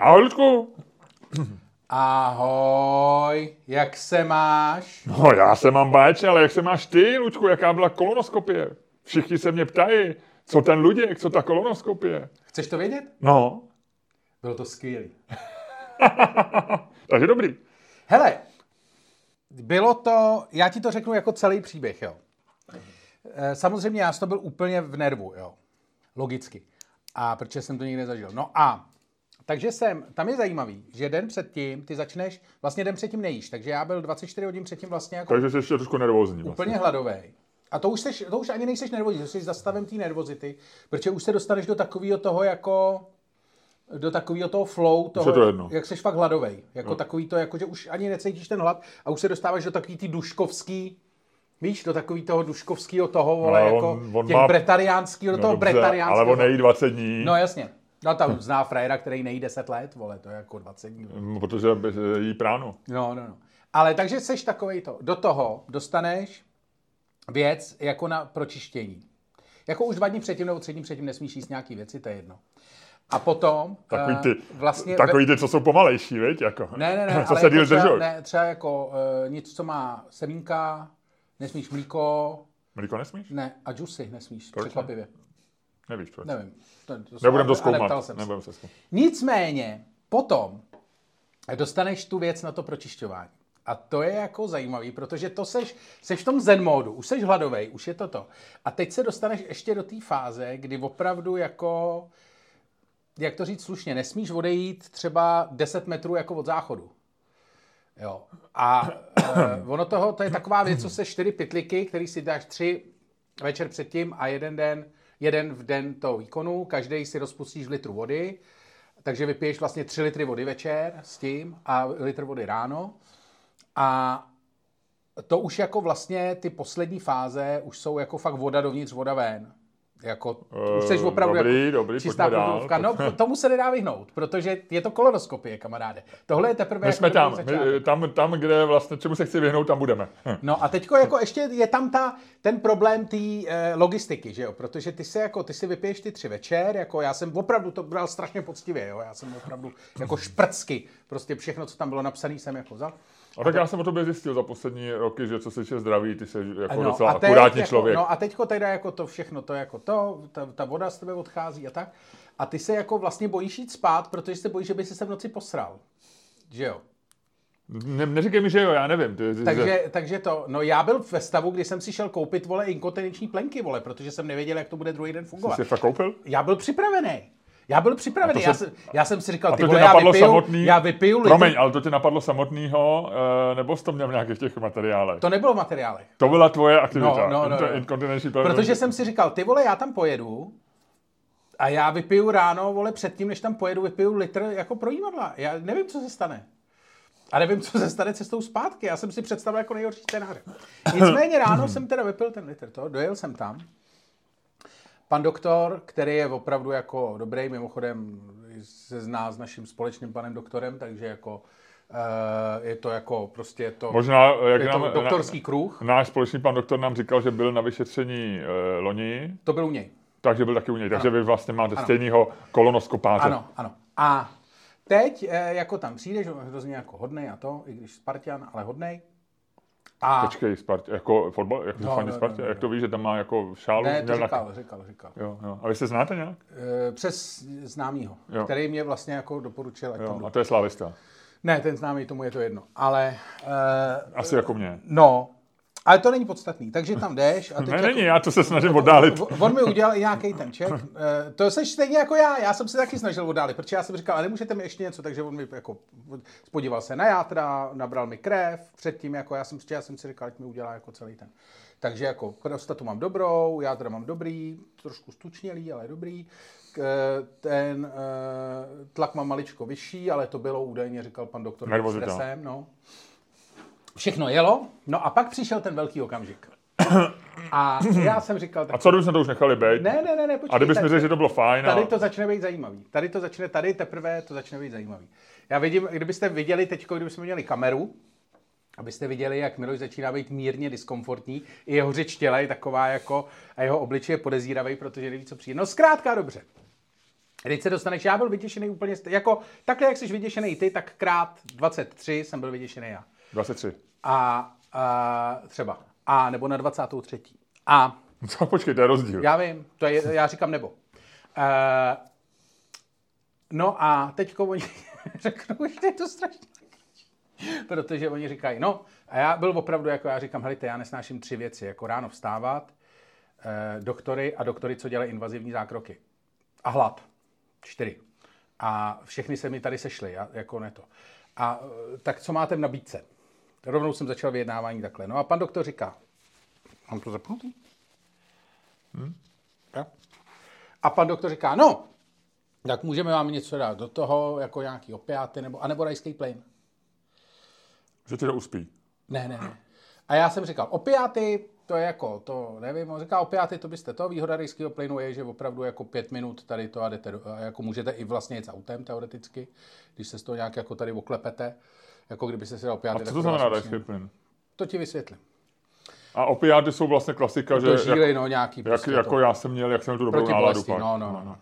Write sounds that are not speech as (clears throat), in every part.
Ahoj, Ludku. Ahoj, jak se máš? No, já se mám báječně, ale jak se máš ty, Ludku, jaká byla kolonoskopie? Všichni se mě ptají, co ten Luděk, co ta kolonoskopie? Chceš to vědět? No, Bylo to skvělé. (laughs) takže dobrý. Hele, bylo to, já ti to řeknu jako celý příběh, jo. Eh, Samozřejmě já jsem to byl úplně v nervu, jo. Logicky. A protože jsem to nikdy nezažil. No a takže jsem, tam je zajímavý, že den předtím ty začneš, vlastně den předtím nejíš, takže já byl 24 hodin předtím vlastně jako Takže jsi ještě trošku nervózní. Vlastně. úplně hladový. A to už, seš, to už ani nejseš nervózní, to jsi zastavem té nervozity, protože už se dostaneš do takového toho jako do takového toho flow, toho, to jedno. jak seš fakt hladový. Jako no. takový to, jako, že už ani necítíš ten hlad a už se dostáváš do takový ty duškovský, víš, do takový toho duškovského toho, vole, No, jako on- on těch má- bretariánského, do No toho dobře, bretariánského. ale on nejí 20 dní, No jasně. No tam zná frajera, který nejí 10 let, vole, to je jako 20 dní. no, protože jí pránu. No, no, no. Ale takže seš takovej to. Do toho dostaneš věc jako na pročištění. Jako už dva dny předtím nebo tři dny předtím nesmíš jíst nějaký věci, to je jedno. A potom Takový eh, ty, vlastně... takový ty, co jsou pomalejší, viď? Jako. Ne, ne, ne, (laughs) co ale se jako díl třeba, držou. ne, třeba jako uh, nic, co má semínka, nesmíš mlíko, Mlíko nesmíš? ne, a džusy nesmíš, Proč ne? překvapivě. Nevíš proč. Nevím. To, Nebudem to zkoumat. Nebudem se zkoumat. Nicméně, potom dostaneš tu věc na to pročišťování. A to je jako zajímavý, protože to seš, seš v tom zen módu, už seš hladovej, už je to to. A teď se dostaneš ještě do té fáze, kdy opravdu jako, jak to říct slušně, nesmíš odejít třeba 10 metrů jako od záchodu. Jo. A e, ono toho, to je taková věc, co se čtyři pytliky, který si dáš tři večer předtím a jeden den, jeden v den toho výkonu, každý si rozpustíš v litru vody, takže vypiješ vlastně 3 litry vody večer s tím a litr vody ráno. A to už jako vlastně ty poslední fáze už jsou jako fakt voda dovnitř, voda ven. Jako, Eh, už jsi opravdu dobrý, jako dobrý, čistá průmluvka. No, tomu se nedá vyhnout, protože je to kolonoskopie, kamaráde. Tohle je teprve My jako jsme tam, my, tam, tam, kde vlastně, čemu se chci vyhnout, tam budeme. Hm. No a teďko jako ještě je tam ta, ten problém té e, logistiky, že jo, protože ty si jako, ty si vypiješ ty tři večer, jako já jsem opravdu to bral strašně poctivě, jo, já jsem opravdu jako šprcky, prostě všechno, co tam bylo napsané, jsem jako vzal. A tak já jsem o tobě zjistil za poslední roky, že co se týče zdraví, ty jsi jako No, docela a teď akurátní jako, člověk. No a teďko teda jako to všechno, to jako to, ta, ta voda z tebe odchází a tak. A ty se jako vlastně bojíš jít spát, protože se bojíš, že by si se v noci posral. Že jo? Ne, neříkej mi, že jo, já nevím. Ty, ty, Takže, takže to, no já byl ve stavu, kdy jsem si šel koupit, vole, inkontinenční plenky, vole, protože jsem nevěděl, jak to bude druhý den Jsi fungovat. si fakt koupil? Já byl připravený. Já byl připravený. To Já, se- jsem, já jsem si říkal, A ty to vole, já vypiju, samotný? já vypiju litr. Promiň, ale to tě napadlo samotného, eh, nebo jsi to měl v nějakých těch materiálech? To, nebylo v materiálech. to byla tvoje aktivita. No, no, no, no. Protože jsem si říkal, ty vole, já tam pojedu a já vypiju ráno, vole, předtím, než tam pojedu, vypiju litr jako pro jímadla. Já nevím, co se stane. A nevím, co se stane cestou zpátky. Já jsem si představil jako nejhorší scénář. (laughs) Nicméně ráno jsem teda vypil ten litr, to, dojel jsem tam. Pan doktor, který je opravdu jako dobrý, mimochodem se zná s naším společným panem doktorem, takže jako eh, je to jako prostě je to, Možná, jak je to nám, doktorský kruh. na, náš společný pan doktor nám říkal, že byl na vyšetření eh, loni, To byl u něj. takže byl taky u něj. Takže vy vlastně máte Ano. stejného kolonoskopáře. Ano, ano. A teď, eh, jako tam přijdeš, on je hrozně jako hodnej a to, i když Spartan, ale hodnej. A Počkej, Spartě, jako fotbal, jako No, no, fandí no, Spartě, no, jak to víš, že tam má jako šálu? ne, to měl na- říkal, říkal, říkal. Jo, jo. A vy se znáte nějak? Eh, Přes známýho, Jo. který mě vlastně jako doporučil, ať tam Jo, jdu. a to je slavista. Ne, ten známý, tomu je to jedno. Ale, uh, Asi jako mě. no, ale to není podstatný. Takže tam jdeš a (laughs) teď Ne, jako, není, já to se snažím oddálit. On- On mi udělal i nějaký ten ček. (laughs) Eh, To seš stejně jako já. Já jsem se taky snažil oddálit, protože já jsem říkal, ale nemůžete mi ještě něco, takže on mi jako podíval se na játra, nabral mi krev, předtím jako já jsem, já jsem si říkal, ať mi udělá jako celý ten. Takže jako prostatu mám dobrou, játra mám dobrý, trošku stučnělý, ale dobrý. K- Ten eh, tlak mám maličko vyšší, ale to bylo údajně, říkal pan doktor, Nervozita. stresem, no. Všechno jelo, no a pak přišel ten velký okamžik. A já jsem říkal, tak A co kdybychom to už nechali být? ne, ne, ne, ne, počkej. A kdybys mi řekl, že to bylo fajn. Tady A... to začne být zajímavý. Tady to začne, tady teprve to začne být zajímavý. Já vidím, kdybyste viděli teď, kdybychom měli kameru, abyste viděli, jak Miloš začíná být mírně diskomfortní. I jeho řeč těla je taková jako, a jeho obličej je podezíravý, protože neví, co přijde. No zkrátka dobře. Teď se dostaneš, já byl vyděšený úplně, jako takhle, jak jsi vyděšený ty, tak krát 23 jsem byl vyděšený já. 23. A, a třeba. A nebo na 23. A (laughs) Co, počkej, to je rozdíl. já vím, to je, já říkám nebo. Uh, no a teďko oni (laughs) řeknou, že je to strašně (laughs) protože oni říkají, no, a já byl opravdu, jako já říkám, helejte, já nesnáším tři věci, jako ráno vstávat, eh, doktory a doktory, co dělají invazivní zákroky. A hlad. Čtyři. A všechny se mi tady sešly, já, jako ne to. A eh, tak co máte v nabídce? Rovnou jsem začal vyjednávání takhle. No a pan doktor říká, mám to zapnutý? Hm? Jo. A pan doktor říká, no, tak můžeme vám něco dát do toho, jako nějaký opiáty, nebo, anebo rajský plyn. Že tě to uspí. Ne, ne, ne. A já jsem říkal, opiáty, to je jako, to nevím, on říká, opiáty, to byste to, výhoda rejského plynu je, že opravdu jako pět minut tady to a jdete, do, jako můžete i vlastně jet s autem teoreticky, když se z toho nějak jako tady oklepete, jako kdyby se si dal opiáty. A co tak to znamená vlastně- rajský plyn? To ti vysvětlím. A opiáty jsou vlastně klasika, že To jak, žíly, no, nějaký jak, prostě jako to. já jsem měl, jak jsem tu dobrou Proti náladu bolesti, pak. no, no, no, no.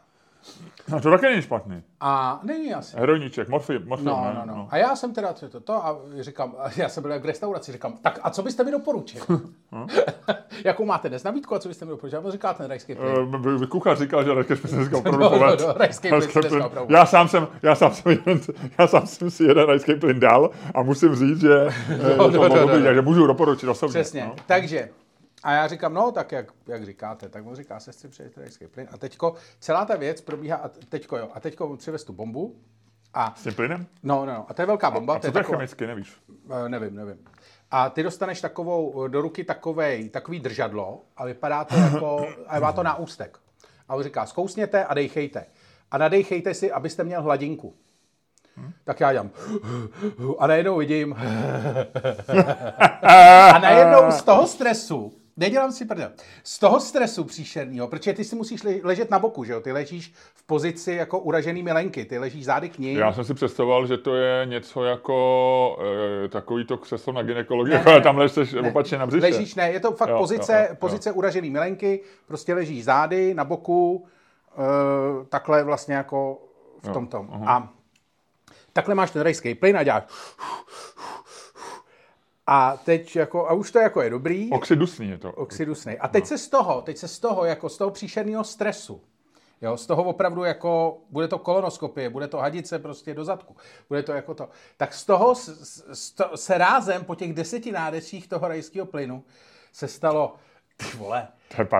A to taky není špatný. A není asi. Heroiníček, morfin, morfin No, ne? no, no. A já jsem teda to, to a říkám, (laughs) já jsem byl v restauraci, říkám, tak a co byste mi doporučil? (laughs) Jakou máte dnes nabídku a co byste mi doporučil? A on říká ten rajský plyn. Eh, by- by Kuchař říkal, že rajské plyn dneska (laughs) opravdu No, no, no, rajský plyn Rajský opravdu Já sám jsem, já sám jsem, jeden, já sám jsem si jeden rajský plyn dal a musím říct, že eh, No, to no, no, mohlo no, být, no. že můžu doporučit osobně. Přesně. No. Takže, a já říkám, no tak jak, jak říkáte, tak on říká, sestry přejete rajský plyn. A teďko celá ta věc probíhá, a teďko jo, a teďko on přivez tu bombu. A, S tím plynem? no, no, no, a to je velká bomba. A co to je taková- chemicky, nevíš? Eh, nevím, nevím. A ty dostaneš takovou, do ruky takovej, takový držadlo a vypadá to (laughs) jako, a má to na ústek. A on říká, zkousněte a dejchejte. A nadejchejte si, abyste měl hladinku. Tak já dělám. (laughs) A najednou vidím. (laughs) A najednou z toho stresu, nedělám si prdel, z toho stresu příšerného, protože ty si musíš le- ležet na boku, že jo? Ty ležíš v pozici jako uražený milenky, ty ležíš zády k ní. Já jsem si představoval, že to je něco jako e, takový to křeslo na ginekologii, Ne, ne, tam ležíš opačně na břiše. Ležíš, ne, je to fakt Jo, pozice, jo, jo, jo. pozice uražený milenky, prostě ležíš zády, na boku, e, takhle vlastně jako v tom tom. A takhle máš ten rejský plyn a děláš a teď jako, a už to jako je dobrý, Oxidusný je to. oxidusnej. A teď se z toho, teď se z toho, jako z toho příšerného stresu, Jo, z toho opravdu jako, bude to kolonoskopie, bude to hadice prostě do zadku, bude to jako to. Tak z toho s, s, s to, se rázem po těch deseti nádecích toho rajského plynu se stalo, ty vole,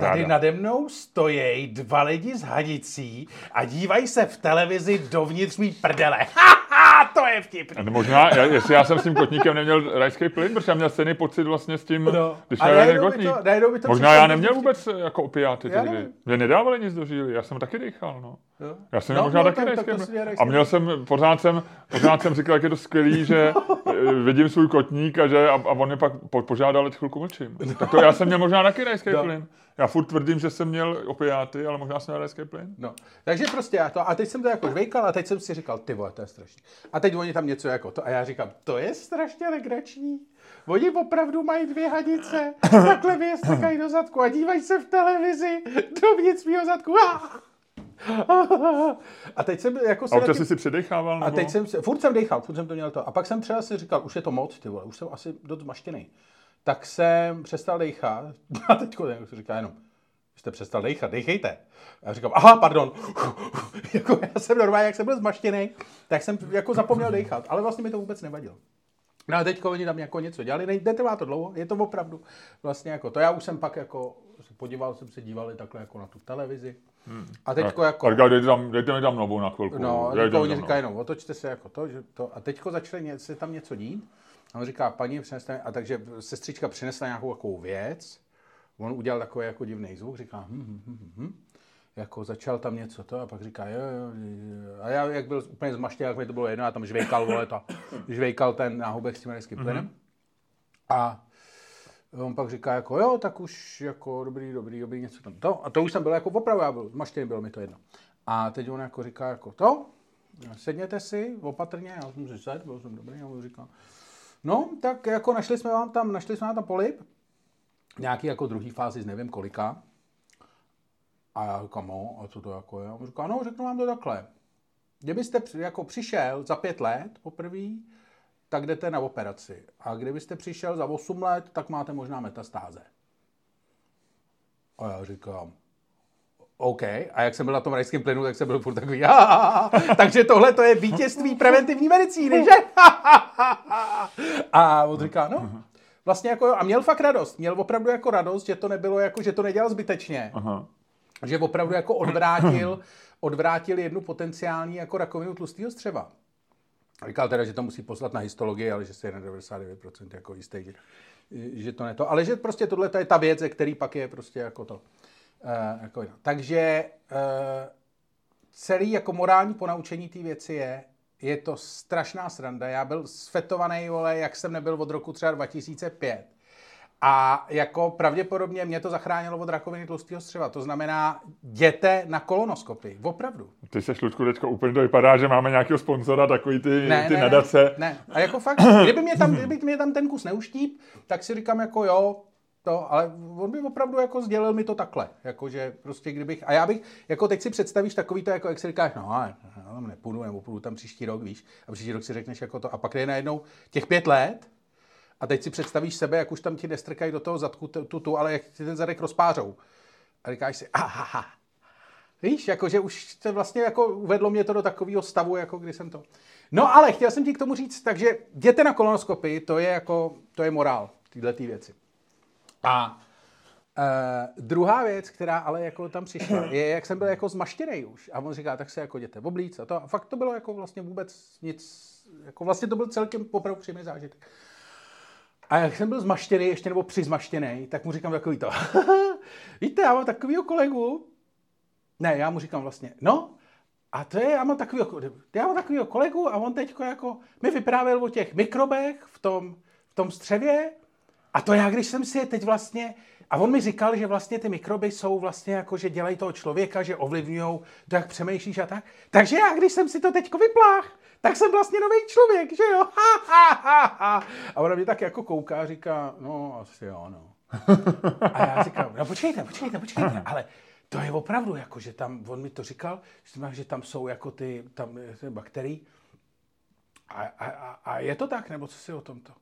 tady nade mnou stojí dva lidi s hadicí a dívají se v televizi dovnitř mý prdele. Haha, (laughs) to je vtipný. A Možná, já, jestli já jsem s tím kotníkem neměl rajský plyn, protože já měl stejný pocit vlastně s tím, No. když A měl kotník. to- by to Možná já neměl vtipný. vůbec jako opiáty Já tehdy. nevím. Mě nedávali nic do žíly, já jsem taky dýchal, no. Jo. Já jsem No, možná no, taky tak- tak rajský plyn. A měl jsem, pořád jsem, pořád jsem říkal, jak je to skvělý, že eh, vidím svůj kotník a, že, a, a on mě pak po, požádal, ať chvilku mlčím. Tak to já jsem měl možná taky rajský No. plyn. Já furt tvrdím, že jsem měl opiáty, ale možná jsem měl rajský plyn. No, takže prostě já to, a teď jsem to jako žvejkal a teď jsem si říkal, ty vole, to je strašný. A teď oni tam něco jako to a já říkám, to je strašně legrační. Oni opravdu mají dvě hadice, (coughs) takhle mi je strkají do zadku a dívají se v televizi dovnitř mýho zadku. A teď jsem jako se A občas tím- si předechával? a Nebo? teď jsem, se- furt jsem dechal, furt jsem to měl to. A pak jsem třeba si říkal, už je to moc, ty vole, už jsem asi dost zmaštěný. Tak jsem přestal dechat (laughs) a teď ten si říká jenom, "Vy jste přestal dechat, dechejte. A já říkám, aha, pardon. (laughs) jako já jsem normálně, jak jsem byl zmaštěný, tak jsem jako zapomněl dechat, ale vlastně mi to vůbec nevadilo. No a teď oni tam jako něco dělali, ne, netrvá to dlouho, je to opravdu vlastně jako to. Já už jsem pak jako, se podíval jsem se dívali takhle jako na tu televizi. A teďko jako... A říkal, dejte, tam, dejte mi tam novou na chvilku. No, Dejte teďko oni říkají, no, otočte se jako to, že to. A teďko začali se tam něco dít. A on říká, paní, přineste, a takže sestřička přinesla nějakou takovou věc. On udělal takový jako divný zvuk, říká, hm, hm, hm, hm, hm. Jako začal tam něco to a pak říká, jo, jo, jo. A já, jak byl úplně zmaštěn, jak mi to bylo jedno, já tam žvejkal, vole, to, žvejkal ten náhubek s tím rejským plynem. A on pak říká jako, jo, tak už jako dobrý, dobrý, dobrý, něco tam to. A to už jsem byl jako opravdu, já byl zmaštěný, bylo mi to jedno. A teď on jako říká jako to, sedněte si opatrně, já jsem si sedl, byl jsem dobrý, a on říká, no, tak jako našli jsme vám tam, našli jsme vám tam polip, nějaký jako druhý fázi, z nevím kolika. A já říkám, no, a co to jako je? A on říká, no, řeknu vám to takhle. Kdybyste jako přišel za pět let poprvé, tak jdete na operaci. A kdybyste přišel za 8 let, tak máte možná metastáze. A já říkám, OK. A jak jsem byl na tom rajském plynu, tak jsem byl furt takový, (laughs) takže tohle to je vítězství preventivní medicíny, že? (laughs) a on říká, no, vlastně jako jo. A měl fakt radost. Měl opravdu jako radost, že to nebylo jako, že to nedělal zbytečně. Aha. Že opravdu jako odvrátil, odvrátil jednu potenciální jako rakovinu tlustého střeva. Říkal teda, že to musí poslat na histologii, ale že se je na 99% jako jistý, že, že to ne to. Ale že prostě tohle je ta věc, který pak je prostě jako to. Uh, jako, jinak. takže uh, celý jako morální ponaučení té věci je, je to strašná sranda. Já byl sfetovaný, vole, jak jsem nebyl od roku třeba 2005. A jako pravděpodobně mě to zachránilo od rakoviny tlustého střeva. To znamená, jděte na kolonoskopy. Opravdu. Ty se Lučku teďka úplně to vypadá, že máme nějakého sponzora, takový ty, Ne, ty ne, nadace. Ne, ne. A jako fakt, kdyby mě tam, kdyby mě tam ten kus neuštíp, tak si říkám jako jo, to, ale on by opravdu jako sdělil mi to takhle, jakože prostě kdybych, a já bych, jako teď si představíš takový to, jako jak si říkáš, no, ale já tam nepůjdu, nebo půjdu tam příští rok, víš, a příští rok si řekneš jako to, a pak je najednou těch pět let, a teď si představíš sebe, jak už tam ti nestrkají do toho zadku tu, tu, tu ale jak ti ten zadek rozpářou. A říkáš si, aha, Víš, jakože už to vlastně jako uvedlo mě to do takového stavu, jako kdy jsem to... No ale chtěl jsem ti k tomu říct, takže jděte na kolonoskopy, to je jako, to je morál, tyhle ty věci. A Uh, druhá věc, která ale jako tam přišla, (clears throat) je, jak jsem byl jako zmaštěný už. A on říká, tak se jako jděte oblíc a to. A fakt to bylo jako vlastně vůbec nic, jako vlastně to byl celkem opravdu příjemný zážitek. A jak jsem byl zmaštěný, ještě nebo přizmaštěný, tak mu říkám takový to. (laughs) Víte, já mám takovýho kolegu, ne, já mu říkám vlastně, no, a to je, já mám takovýho, já mám takovýho kolegu a on teď jako mi vyprávěl o těch mikrobech v tom, v tom střevě a to já, když jsem si je teď vlastně, a on mi říkal, že vlastně ty mikroby jsou vlastně jako, že dělají toho člověka, že ovlivňují to, jak přemýšlíš a tak. Takže já, když jsem si to teďko vyplách, tak jsem vlastně nový člověk, že jo? Ha, ha, ha, ha. A ona mě tak jako kouká a říká, no asi jo, no. A já říkám, no počkejte, počkejte, počkejte, ale to je opravdu jako, že tam, on mi to říkal, že tam- jsou jako ty, tam, ty bakterie. A, a, a, a je to tak, nebo co si o tomto?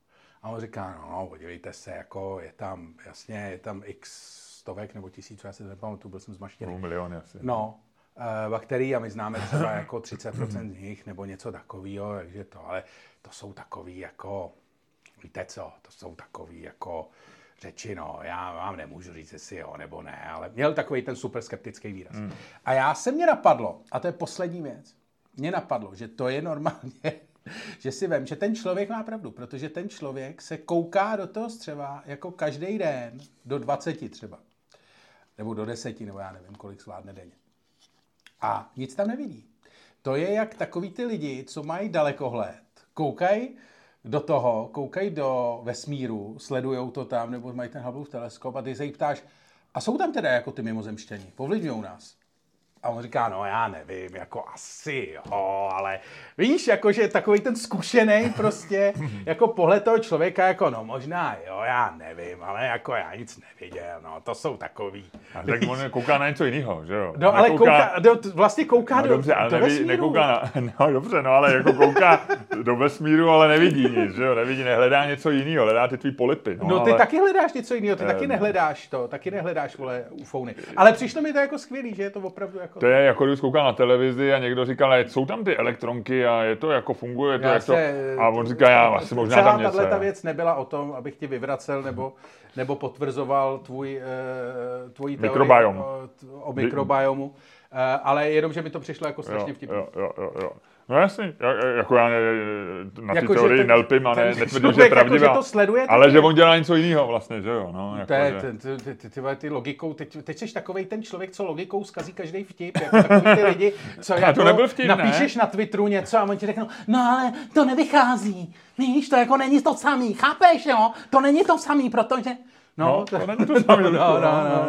A on říká, no, no, podívejte se, jako je tam, jasně, je tam x stovek nebo tisíc, já si to nepamatuju, byl jsem zmaštěný. Půl miliony asi. No, eh, bakterií a my známe třeba jako 30% z nich nebo něco takového, takže to, ale to jsou takový jako, víte co, to jsou takový jako řeči, no, já vám nemůžu říct, jestli jo nebo ne, ale měl takový ten super skeptický výraz. Mm. A já se mě napadlo, a to je poslední věc, mě napadlo, že to je normálně, (laughs) že si vím, že ten člověk má pravdu, protože ten člověk se kouká do toho střeva jako každý den, do 20 třeba, nebo do 10, nebo já nevím, kolik zvládne denně. A nic tam nevidí. To je jak takový ty lidi, co mají dalekohled, koukají do toho, koukají do vesmíru, sledujou to tam, nebo mají ten Hubbleův teleskop a ty se jí ptáš, a jsou tam teda jako ty mimozemštění, ovlivňují nás. A on říká, no já nevím, jako asi jo, ale víš, jakože takový ten zkušený prostě, (laughs) jako pohled toho člověka, jako no možná jo, já nevím, ale jako já nic neviděl, no to jsou takový. A tak on kouká na něco jiného, že jo? No ale kouká, do, vlastně kouká No do, dobře, ale do neví, vesmíru. nekouká na, (laughs) no dobře, no ale jako kouká do vesmíru, ale nevidí nic, že jo, nevidí, nehledá něco jiného, hledá ty tvý polipy, no, No ty ale... taky hledáš něco jiného, ty taky Eh, nehledáš to, taky nehledáš, vole, ufouny. Ale přišlo mi to jako skvělý, že je to opravdu jako... To je jako když koukal na televizi a někdo říkal, jsou tam ty elektronky a je to jako funguje, to Já jak to... se- A on říká, já asi možná Celá tam něco. tahle ta jo. věc nebyla o tom, abych ti vyvracel nebo, nebo potvrzoval tvůj, uh, tvoji teorii Mikrobiom. o, o mikrobiomu, uh, ale jenom, že mi to přišlo jako strašně vtipné. jo, jo, jo, jo. No jasně, ja- jako já ne, na Jako, teorii ten- nelpím a ne, netvrdím, že je člověk jako, pravdivá. že to sleduje, ale že on dělá něco jiného vlastně, že jo. No, jako, To je, že... ty, ty, ty, ty, ty, logikou, teď, teď jsi takovej ten člověk, co logikou zkazí každý vtip, jako takový ty lidi, co (laughs) jako to nebyl vtip, ne? napíšeš na Twitteru něco a oni ti řeknou, no ale to nevychází, víš, to jako není to samý, chápeš, jo, to není to samý, protože, No, no, no, no, no, no, no.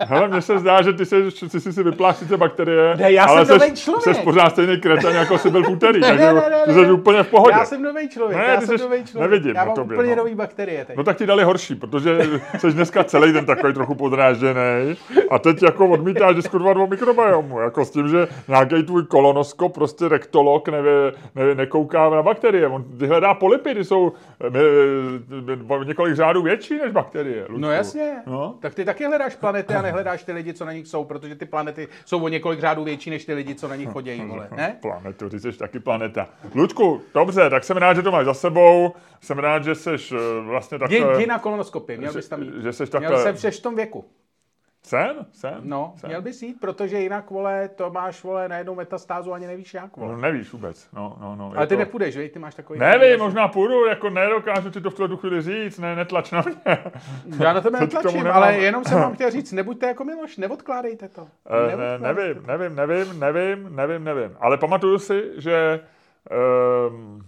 Hele, mně se zdá, že ty jsi, ty jsi si vypláš sice bakterie, Ne, já ale jsem jsi, člověk. jsi pořád stejný kreten, jako jsi byl v úterý, Ne, takže ne, ne, ne, ty jsi úplně v pohodě. Já jsem nový člověk, Ne, já jsem jsi- nový člověk. nevidím já mám tobě, úplně no. nový bakterie teď. No tak ti dali horší, protože jsi dneska celý den takový trochu podrážděný a teď jako odmítáš diskutovat o mikrobiomu, jako s tím, že nějaký tvůj kolonoskop, prostě rektolog nevě, ne, nekouká na bakterie. On hledá polipy, ty jsou několik řádů větší než bakterie. Luďku. No jasně. No. Tak ty taky hledáš planety a nehledáš ty lidi, co na nich jsou, protože ty planety jsou o několik řádů větší než ty lidi, co na nich chodí, vole. Ne? Planetu, ty jsi taky planeta. Luďku, dobře, tak jsem rád, že to máš za sebou. Jsem rád, že jsi eh, vlastně takhle... jdi na kolonoskopii, měl bys tam jít. že jsi Měl takhle... jsem přeš v tom věku. Jsem? Jsem? No, jsem. měl bys jít, protože jinak, vole, to máš, vole, najednou metastázu ani nevíš jak, vole. No, nevíš vůbec. No, no, no. Ale ty to- nepůjdeš, vej, ty máš takový... Nevím, možná půjdu, jako nedokážu ti to v tuhle chvíli říct, ne, netlač na mě. Já na tebe (laughs) tomu netlačím, ale jenom jsem vám chtěl říct, nebuďte jako Miloš, neodkládejte to. Eh, ne, nevím, nevím, nevím, nevím, nevím, nevím. Ale pamatuju si, že um,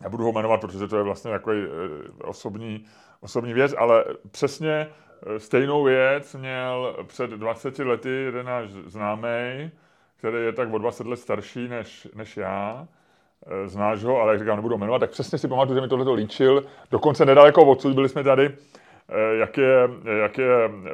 nebudu ho jmenovat, protože to je vlastně takový uh, osobní, osobní věc, ale přesně eh, stejnou věc měl před 20 lety jeden náš známý, který je tak o 20 let starší než, než já. Eh, Znáš ho, ale jak říkám, nebudu jmenovat, tak přesně si pamatuju, že mi tohle líčil. Dokonce nedaleko odsud byli jsme tady, eh, jak je, jak je eh,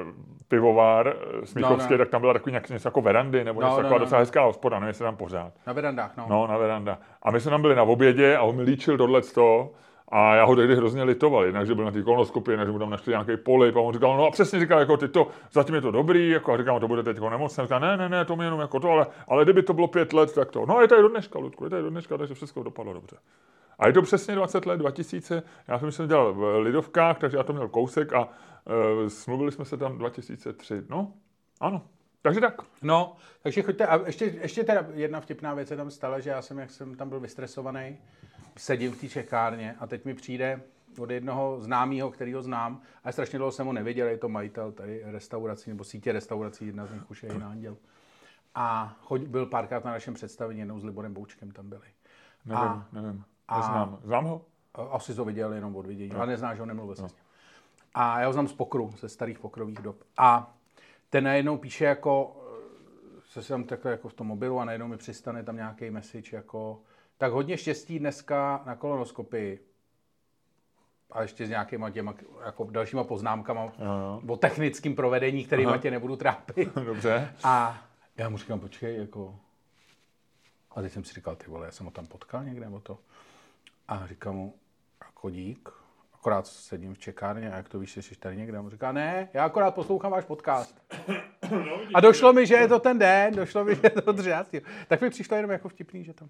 pivovar Smíchovský, No, no. tak tam byla takový nějak, něco jako verandy, nebo No, něco no, taková no. docela hezká hospoda, nevím, jestli tam pořád. Na verandách, no. No, na veranda. A my jsme tam byli na obědě a on mi líčil tohleto a já ho tehdy hrozně litoval, jednak, že byl na té kolonoskopii, jednak, že mu tam našli nějaký polip a on říkal, no a přesně říkal, jako ty to, zatím je to dobrý, jako a říkám, to bude teď jako nemocné, říkal, ne, ne, ne, to mi jenom jako to, ale, ale kdyby to bylo pět let, tak to, no je to do dneška, Ludku, je to i do dneška, takže všechno dopadlo dobře. A je to přesně 20 let, 2000, já jsem jsem dělal v Lidovkách, takže já to měl kousek a uh, smluvili jsme se tam 2003, no, ano, takže tak. No, takže choďte, a ještě, ještě teda jedna vtipná věc se tam stala, že já jsem, jak jsem tam byl vystresovaný, sedím v té čekárně a teď mi přijde od jednoho známého, kterýho znám, a strašně dlouho jsem ho neviděl, je to majitel tady restaurací, nebo sítě restaurací, jedna z nich už je jiná anděl. A choď, byl párkrát na našem představení, jednou s Liborem Boučkem tam byli. Nevím, A- nevím, a- neznám. Znám ho? Asi to viděl jenom od vidění, ale neznáš ho, nemluvil no. se s ním. A já ho znám z pokru, ze starých pokrových dob. A ten najednou píše jako, eh, se jsem takhle jako v tom mobilu a najednou mi přistane tam nějaký message jako, tak hodně štěstí dneska na kolonoskopii. A ještě s nějakýma těma jako dalšíma poznámkama o technickém provedení, kterýma tě nebudu trápit. (laughs) Dobře. A já mu říkám, počkej, jako... A teď jsem si říkal, ty vole, já jsem ho tam potkal někde, nebo to. A říkám mu, jako dík, akorát sedím v čekárně a jak to víš, že jsi tady někde? A mu říká, ne, já akorát poslouchám váš podcast. (coughs) A došlo mi, že je to ten den, došlo mi, že je to 13. Tak mi přišlo jenom jako vtipný, že to...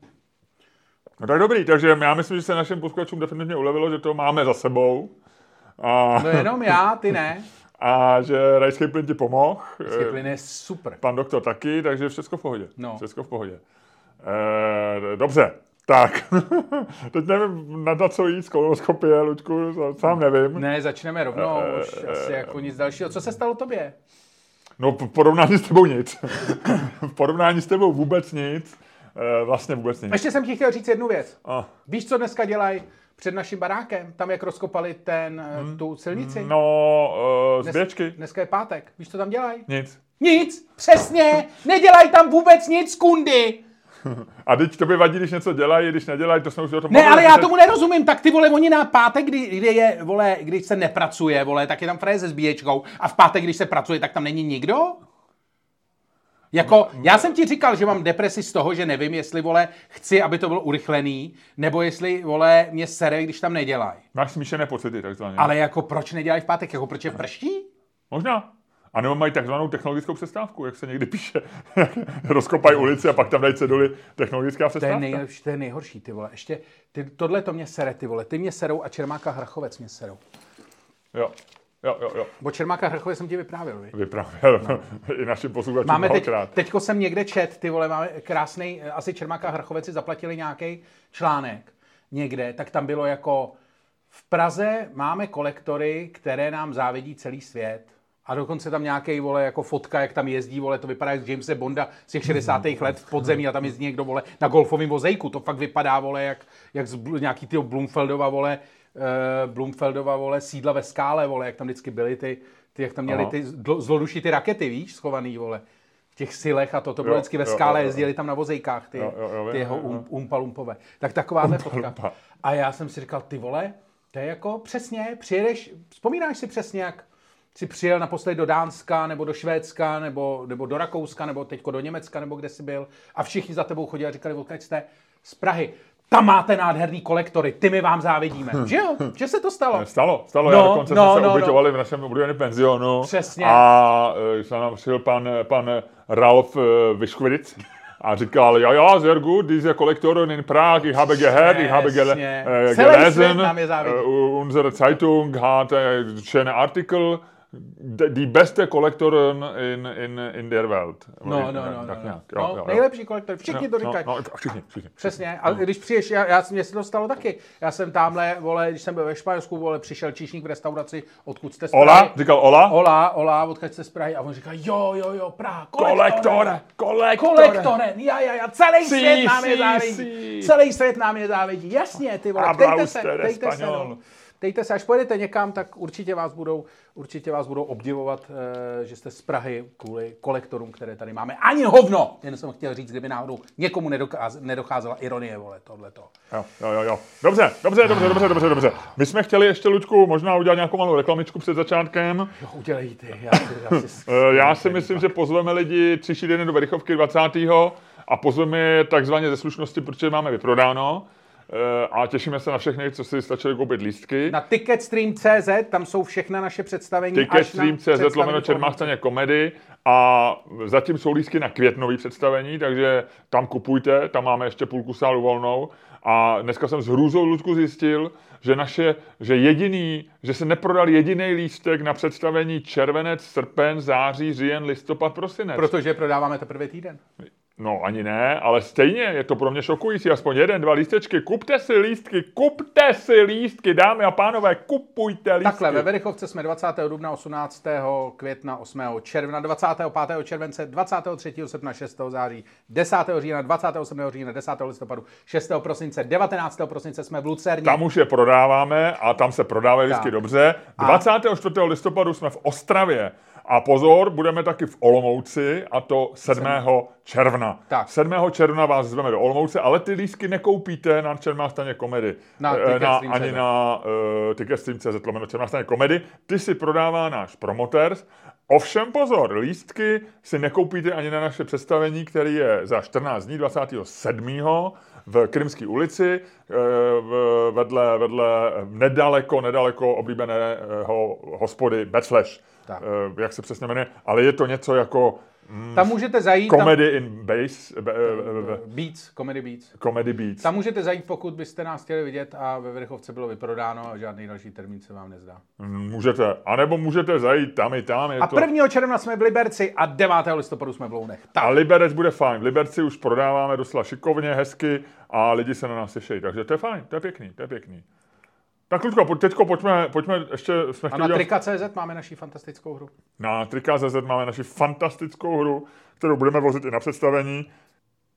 No tak dobrý, takže já myslím, že se našim posluchačům definitivně ulevilo, že to máme za sebou. A, No jenom já, ty ne. (laughs) a že rajský plyn ti pomohl. Plyn je super. Pan doktor taky, takže všechno v pohodě. No. Všechno v pohodě. E, dobře, tak. (laughs) Teď nevím, na, co jít z kolonoskopie, Luďku, sám nevím. Ne, začneme rovnou, už asi jako nic dalšího. Co se stalo tobě? No, v porovnání s tebou nic. (laughs) v porovnání s tebou vůbec nic. E, vlastně vůbec nic. Ještě jsem ti chtěl říct jednu věc. A, Víš, co dneska dělají před naším barákem? Tam, jak rozkopali ten, hmm. tu silnici? no, Dnes- zběčky. Dneska je pátek. Víš, co tam dělají? Nic. Nic, přesně, nedělají tam vůbec nic, kundy. (laughs) A teď tobě vadí, když něco dělají, když nedělají, to jsme už o tom Ne, mluvili, ale já tomu nerozumím, tak ty vole, oni na pátek, kdy, kdy je, vole, když se nepracuje, vole, tak je tam fréze s bíječkou a v pátek, když se pracuje, tak tam není nikdo? Jako, já jsem ti říkal, že mám depresi z toho, že nevím, jestli, vole, chci, aby to bylo urychlený, nebo jestli, vole, mě sere, když tam nedělají. Máš smíšené pocity, takzvaně. Ale jako, proč nedělají v pátek? Jako, proč je prští? Možná. A nebo mají takzvanou technologickou přestávku, jak se někdy píše. Rozkopají ulici a pak tam dají ceduly technologická To je přestávka. nejlepší, to je nejhorší, ty vole. Ještě, ty, tohle to mě sere, ty vole. Ty mě serou a Čermáka Hrachovec mě serou. Jo, jo, jo, jo. Bo Čermáka Hrachovec jsem ti vyprávěl, vi? Vyprávěl no. (laughs) i našim posluchačům Máme teď, teďko jsem někde čet, ty vole, máme krásný, asi Čermáka Hrachovec si zaplatili nějaký článek někde, tak tam bylo jako v Praze máme kolektory, které nám závidí celý svět. A dokonce tam nějaký vole, jako fotka, jak tam jezdí, vole, to vypadá jak z Jamese Bonda z těch 60. let v podzemí a tam jezdí někdo, vole, na golfovém vozejku. To fakt vypadá, vole, jak, jak z nějaký ty Blumfeldova, vole, Blumfeldova, vole, sídla ve skále, vole, jak tam vždycky byly ty, ty jak tam měli Aha. ty zlo- zloduší ty rakety, víš, schovaný, vole. V těch silech a to, to bylo Jo, vždycky ve skále, jo, jo. jezdili tam na vozejkách ty, Jo, jo, jo, ty jeho um, umpa lumpové. Tak takováhle Umpa fotka. lumpa. A já jsem si říkal, ty vole, to je jako přesně, přijedeš, vzpomínáš si přesně, jak si přijel naposledy do Dánska, nebo do Švédska, nebo, nebo do Rakouska, nebo teďko do Německa, nebo kde jsi byl a všichni za tebou chodili a říkali, odkud jste z Prahy. Tam máte nádherný kolektory, ty my vám závidíme. Že jo? Že se to stalo? Stalo, stalo. No, já dokonce no, jsme se no, ubytovali v našem oblíbeném penzionu. Přesně. A e, se nám přijel pan, pan Ralf e, Vyškvidic a říkal, ja, ja, sehr gut, diese Kollektoren in Prag, ich habe gehört, ich habe gele, äh, gelesen, äh, unsere Zeitung hat äh, schöne Artikel, die beste Kollektoren in, in, in der Welt. No, no, no, no, Tak no. nějak, no jo, jo, jo. nejlepší kolektor, všichni to No, říkají. No, no, všichni, všichni. Přesně, a když přijdeš, já, já, mně se to stalo taky. Já jsem tamhle, vole, když jsem byl ve Španělsku, vole, přišel číšník v restauraci, odkud jste z Prahy. Ola, říkal Ola? Ola, Ola, odkud jste z Prahy. A on říká, jo, jo, jo, Praha, Kolektore, kolektore. Kolektore, ja, ja, ja, celý Sí, svět nám je závidí. Celý svět nám je závidí. Jasně, ty vole, ptejte se, ptejte se, Ptejte se, až pojedete někam, tak určitě vás budou, určitě vás budou obdivovat, eh, že jste z Prahy kvůli kolektorům, které tady máme. Ani hovno! Jen jsem chtěl říct, kdyby náhodou někomu nedokáz, nedocházela ironie, vole, tohleto. Jo, jo, jo, jo. Dobře, dobře, dobře, dobře, dobře, dobře. My jsme chtěli ještě, Lučku, možná udělat nějakou malou reklamičku před začátkem. Jo, udělej ty, já si, já si Eh, Já si myslím, že pozveme lidi příští den do Verichovky 20. a pozveme je takzvaně ze slušnosti, protože máme vyprodáno. Eh, A těšíme se na všechny, co si stačili koupit lístky. Na ticketstream.cz, tam jsou všechna naše představení. Ticketstream.cz lomeno Čermáchtaně komedy a zatím jsou lístky na květnový představení, takže tam kupujte, tam máme ještě půlku sálu volnou a dneska jsem s hrůzou Ludku zjistil, že naše, že jediný, že se neprodal jediný lístek na představení červenec, srpen, září, říjen, listopad, prosinec. Protože prodáváme teprve týden. No ani ne, ale stejně je to pro mě šokující. Aspoň jeden, dva lístečky. Kupte si lístky, kupte si lístky, dámy a pánové, kupujte lístky. Takhle, ve Verichovce jsme 20. dubna, 18. května, 8. června, 25. července, 23. srpna, 6. září, 10. října, 27. října, 10. listopadu, 6. prosince, 19. prosince jsme v Lucerně. Tam už je prodáváme a tam se prodávají lístky dobře. A- 24. listopadu jsme v Ostravě. A pozor, budeme taky v Olomouci a to 7. června. Tak. 7. června vás zveme do Olomouce, ale ty lístky nekoupíte na Čermá staně komedy. Na Eh, na, ani na uh, ticketstream.cz lomeno Čermá staně komedy. Ty si prodává náš promoters. Ovšem pozor, lístky si nekoupíte ani na naše představení, který je za 14 dní, 27. v Krymské ulici, eh, vedle, vedle nedaleko, nedaleko oblíbeného hospody Backlash. Tak. Eh, Jak se přesně jmenuje, ale je to něco jako Tam můžete zajít. Tam, Comedy in Base, be- be- Beats, Comedy Beats. Comedy Beats. Tam můžete zajít, pokud byste nás chtěli vidět a ve Verichovce bylo vyprodáno a žádný další termín se vám nezdá. Můžete, anebo můžete zajít tam i tam. Je A to... 1. června jsme v Liberci a 9. listopadu jsme v Lounech. Tak, A Liberec bude fajn. V Liberci už prodáváme docela šikovně, hezky a lidi se na nás těší. Takže to je fajn, to je pěkný, to je pěkný. Tak Ludko, pojď, teďko pojďme, pojďme ještě, jsme a na Trika.cz máme naši fantastickou hru. Na Trika.cz máme naši fantastickou hru, kterou budeme vozit i na představení.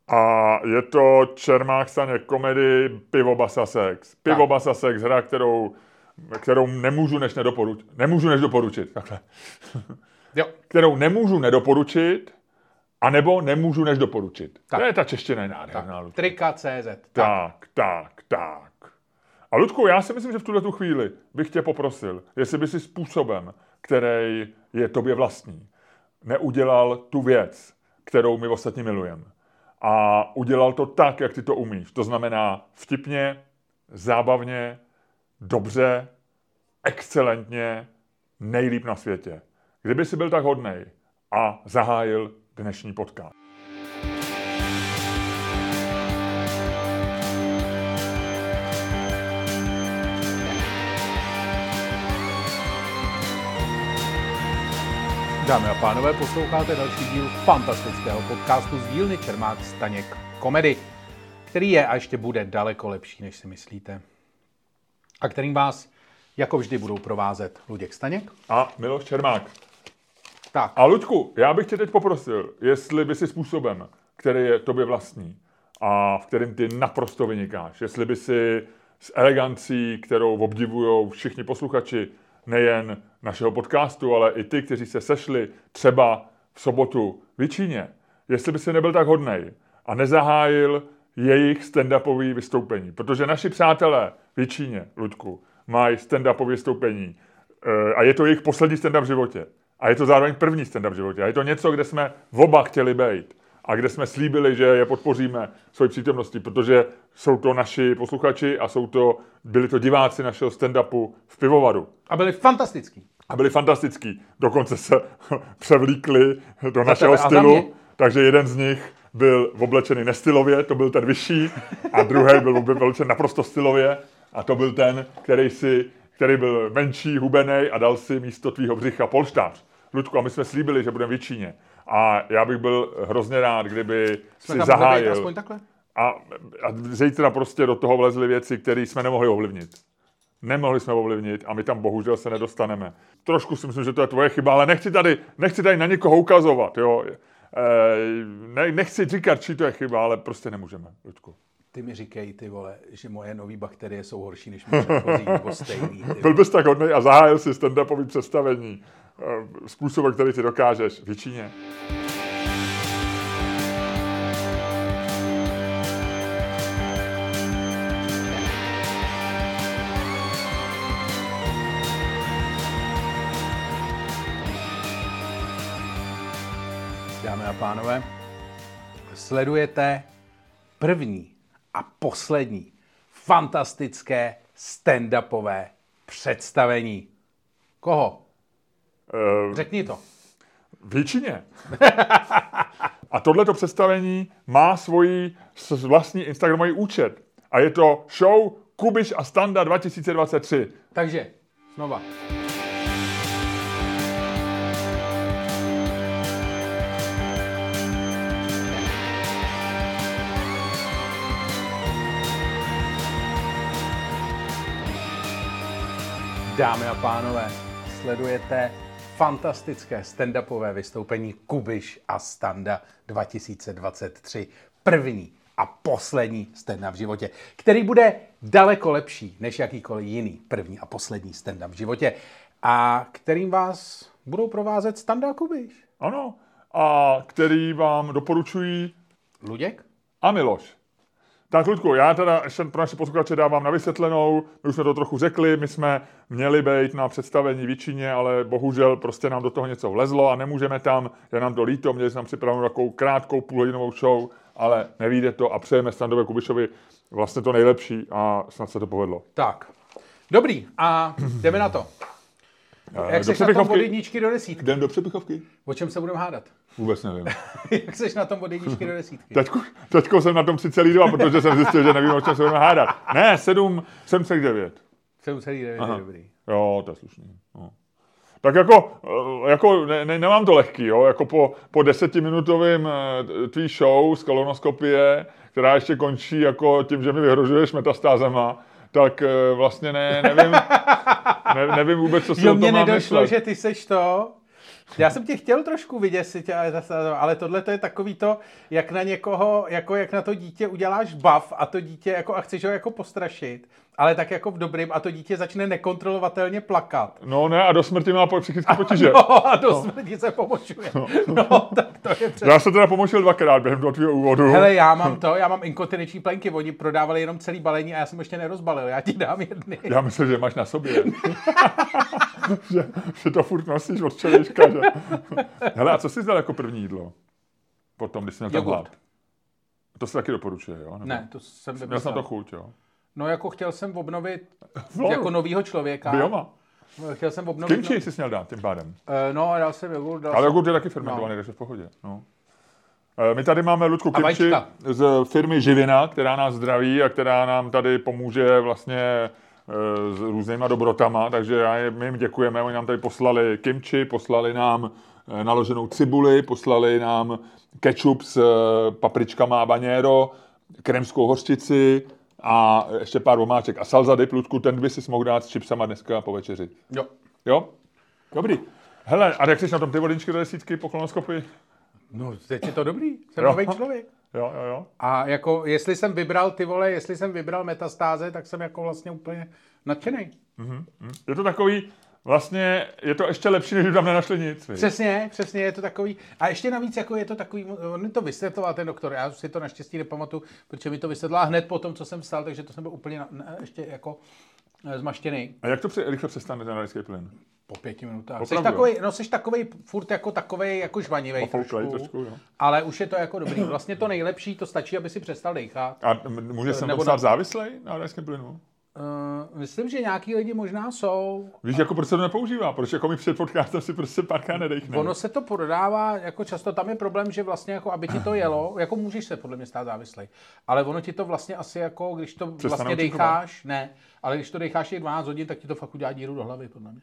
A je to Čermák staně komedy Pivo Basa Sex. Pivo Tak. Basa Sex, hra, kterou, kterou nemůžu než nedoporučit. Nemůžu než doporučit, takhle. (laughs) Jo, Kterou nemůžu nedoporučit, anebo nemůžu než doporučit. Tak. To je ta čeština nádherná. Trika.cz. Tak. Tak, tak, tak. A Ludku, já si myslím, že v tuhle tu chvíli bych tě poprosil, jestli by si způsobem, který je tobě vlastní, neudělal tu věc, kterou my ostatní milujeme. A udělal to tak, jak ty to umíš. To znamená vtipně, zábavně, dobře, excelentně, nejlíp na světě. Kdyby si byl tak hodnej a zahájil dnešní podcast. Dámy a pánové, posloucháte další díl fantastického podcastu z dílny Čermák Staněk Komedy, který je a ještě bude daleko lepší, než si myslíte. A kterým vás, jako vždy, budou provázet Luděk Staněk. A Miloš Čermák. Tak, A Luďku, já bych tě teď poprosil, jestli by si způsobem, který je tobě vlastní a v kterým ty naprosto vynikáš, jestli by si s elegancí, kterou obdivují všichni posluchači nejen našeho podcastu, ale i ty, kteří se sešli třeba v sobotu v Číně, jestli by se nebyl tak hodnej a nezahájil jejich stand-upové vystoupení. Protože naši přátelé v Číně, Ludku, mají stand-upové vystoupení e, a je to jejich poslední stand-up v životě. A je to zároveň první stand-up v životě. A je to něco, kde jsme oba chtěli být a kde jsme slíbili, že je podpoříme svoji přítomností, protože jsou to naši posluchači a jsou to, byli to diváci našeho stand-upu v pivovaru. A byli fantastický. A byli fantastický. Dokonce se (laughs) převlíkli do našeho stylu, takže jeden z nich byl oblečený nestylově, to byl ten vyšší, a druhý byl oblečený naprosto stylově, a to byl ten, který, si, který byl menší, hubený a dal si místo tvýho břicha polštář. Ludku, a my jsme slíbili, že budeme v Číně. A já bych byl hrozně rád, kdyby jsme si zahájil. Aspoň takhle? A, a zítra prostě do toho vlezly věci, které jsme nemohli ovlivnit. Nemohli jsme ovlivnit a my tam bohužel se nedostaneme. Trošku si myslím, že to je tvoje chyba, ale nechci tady, nechci tady na někoho ukazovat. Jo. E, ne, nechci říkat, či to je chyba, ale prostě nemůžeme, Ludku. Ty mi říkej, ty vole, že moje nové bakterie jsou horší než moje předchozí, nebo (laughs) stejný. Byl bys tak hodný a zahájil si stand-upový představení e, způsobem, který ty dokážeš v Číně. Dámy a pánové, sledujete první a poslední fantastické stand-upové představení. Koho? Uh, Řekni to. Většině. a tohleto představení má svoji vlastní Instagramový účet. A je to show Kubiš a Standa 2023. Takže, znova. Dámy a pánové, sledujete fantastické stand-upové vystoupení Kubiš a Standa 2023. První a poslední stand-up v životě, který bude daleko lepší než jakýkoliv jiný první a poslední stand-up v životě a kterým vás budou provázet Standa a Kubiš. Ano, a který vám doporučují Luděk a Miloš. Tak, Ludku, já teda ještě pro naše posluchače dávám na vysvětlenou. My už jsme to trochu řekli, my jsme měli být na představení Víčině, ale bohužel prostě nám do toho něco vlezlo a nemůžeme tam, je nám to líto, měli jsme tam připravenou takovou krátkou půlhodinovou show, ale nevíde to a přejeme Standové Kubišovi vlastně to nejlepší a snad se to povedlo. Tak, dobrý, a jdeme na to. Jak jsi na tom od jedničky do desítky? Jdem do přepichovky. O čem se budeme hádat? Vůbec nevím. (laughs) Jak jsi na tom od jedničky do desítky? Teďko, teďko jsem na tom si celý dva, protože jsem zjistil, že nevím, o čem se budeme hádat. Ne, 7, 7,9. 7,9 dobrý. Jo, to je slušný. No. Tak jako, jako ne, ne, nemám to lehký, jo? jako po, po desetiminutovém eh, tvý show z kolonoskopie, která ještě končí jako tím, že mi vyhrožuješ metastázema, tak eh, vlastně ne, nevím, (laughs) ne, nevím vůbec, co si jo, o tom mě mám nedošlo, myslet. že ty seš to, já jsem tě chtěl trošku vyděsit, ale tohle to je takový to, jak na někoho, jako jak na to dítě uděláš bav a to dítě jako a chceš ho jako postrašit, ale tak jako v dobrým a to dítě začne nekontrolovatelně plakat. No ne, a do smrti má psychické (laughs) potíže. No, a do no. smrti se pomočuje. No. no, tak to je přesně. Já jsem teda pomočil dvakrát během toho tvého úvodu. Hele, já mám to, já mám inkontinenční plenky, oni prodávali jenom celý balení a já jsem ještě nerozbalil, já ti dám jedny. Já myslím, že máš na sobě. (laughs) (laughs) že, že, to furt nosíš od čeliška, že? (laughs) Hele, a co jsi dal jako první jídlo? Potom, když jsi měl tam hlad. To se taky doporučuje, jo? Nebo? Ne, to jsem vymyslel. Měl jsem to chuť, jo? No jako chtěl jsem obnovit (laughs) no, jako novýho člověka. Bioma. Chtěl jsem obnovit... Kimchi no... jsi měl dát tím pádem. Uh, no, dal jsem jogurt. Dal Ale jogurt je taky fermentovaný, no. takže v pohodě. No. Uh, my tady máme Ludku Kimchi z firmy Živina, která nás zdraví a která nám tady pomůže vlastně s různýma dobrotama, takže já je, my jim děkujeme. Oni nám tady poslali kimchi, poslali nám naloženou cibuli, poslali nám ketchup s papričkama a baněro, kremskou hořčici, a ještě pár omáček. A salzady, plutku, ten by si mohl dát s čipsama dneska po večeři. Jo. Jo? Dobrý. Hele, a jak jsi na tom ty vodničky do desítky po kolonoskopii? No, teď je to dobrý. Jsem nový člověk. Jo, jo, jo. A jako, jestli jsem vybral ty vole, jestli jsem vybral metastáze, tak jsem jako vlastně úplně nadšený. Mhm, mhm. Je to takový, vlastně je to ještě lepší, než tam nenašli nic. viď? Přesně, přesně, je to takový. A ještě navíc, jako je to takový, on to vysvětloval ten doktor, já si to naštěstí nepamatuju, protože mi to vysvětloval hned po tom, co jsem vstal, takže to jsem byl úplně na, na, ještě jako eh, zmaštěný. A jak to při, rychle přestane ten rajský plyn? Po pěti minutách. Jsi takový, no jsi takový furt jako takový jako žvanivý Pofouklej trošku, trošku, jo. ale už je to jako dobrý. Vlastně to nejlepší, to stačí, aby si přestal dechat. A může se stát na- závislej na rajském plynu? Uh, myslím, že nějaký lidi možná jsou. Víš, jako proč se to nepoužívá? Proč jako mi před podcastem si prostě párkrát nedechne? Ono se to prodává, jako často tam je problém, že vlastně jako aby ti to jelo, jako můžeš se podle mě stát závislej, ale ono ti to vlastně asi jako, když to Přestane vlastně decháš, ne, ale když to decháš i 12 hodin, tak ti to fakt udělá díru do hlavy, podle mě.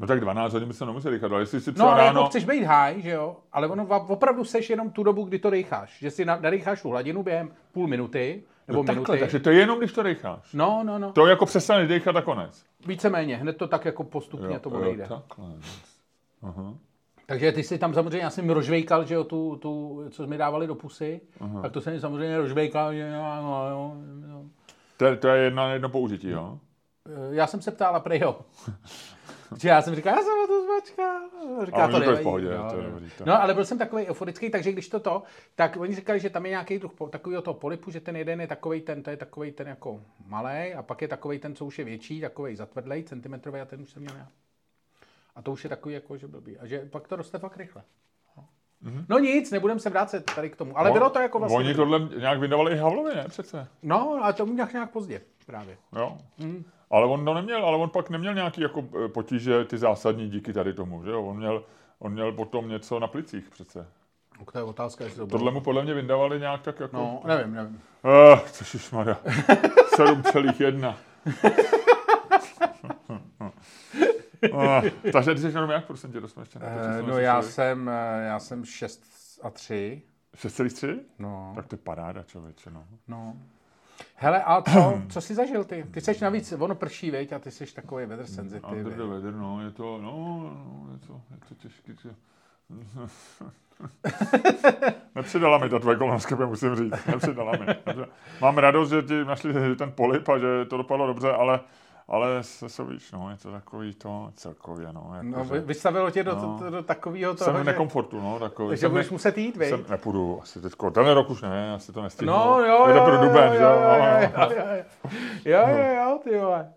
No tak 12 hodin by se nemusel dechat, ale jestli si No, třeba ale ráno... jako chceš být high, že jo, ale ono opravdu seš jenom tu dobu, kdy to decháš, že si na- nadecháš tu hladinu během půl minuty, nebo no, takhle, minuty. takže to je jenom, když to decháš. No, no, no, To jako přestaneš dechat a konec. víceméně, hned to tak jako postupně to odejde. takhle. Aha. Takže ty si tam samozřejmě, já jsem rožvejkal, že jo, tu, tu co jsme dávali do pusy, Aha. tak to jsem mi samozřejmě rožvejkal, že jo, no, jo, jo. To, je- to je jedna na jedno použití, jo? Eh, Já jsem se ptal a prej jo. (laughs) Že já jsem říkal, já jsem o to zmačkal. Říká, A oni to to je v pohodě, jo, to je jo. dobrý, to. No, ale byl jsem takový euforický, takže když to to, tak oni říkali, že tam je nějaký druh takového toho polipu, že ten jeden je takový ten, to je takový ten jako malý, a pak je takový ten, co už je větší, takový zatvrdlej, centimetrový, a ten už jsem měl já. A to už je takový jako, že blbý. A že pak to roste fakt rychle. No nic, nebudem se vrátit tady k tomu. Ale No, bylo to jako vlastně... Oni tohle nějak vydávali i Havlovi, ne? Přece. No, ale to nějak, nějak pozdě právě. Jo. Mm. Ale on to neměl, ale on pak neměl nějaký jako eh, potíže, ty zásadní díky tady tomu, že jo? On měl, on měl potom něco na plicích přece. To je otázka, jestli to bylo. Tohle mu podle mě vyndávali nějak tak jako... No, nevím, nevím. Uh, Ježišmarja. 7,1. uh, takže ty jsi jenom jak procentě, to jsme ještě netočili, Eh, no já jsem, eh, já jsem 6 a 3. 6,3? No, Tak to je paráda, člověče, no. no. Hele, a co, (clears throat) co jsi zažil ty? Ty jsi navíc, ono prší, veď, a ty jsi takový weather sensitive. Under the weather, no, je to, no, no je to, je to těžký. Že... (laughs) Nepřidala mi ta tvoje kolonoskopie, musím říct. Nepřidala mi. Mám radost, že ti našli ten polip a že to dopadlo dobře, ale, ale se, se víš, no, je to takový to celkově, no. Jako, No, že vy- vystavilo tě do, No. do, do takového jsem toho, v že, nekomfortu, no, takový. že jsem budeš ne- muset jít, vej? jsem, nepůjdu asi teďko. Tenhle rok už ne, asi to nestihnu. No, jo, jo, jo, duben, jo, jo, jo? jo, jo, jo, jo. Jo, jo, jo, ty vole.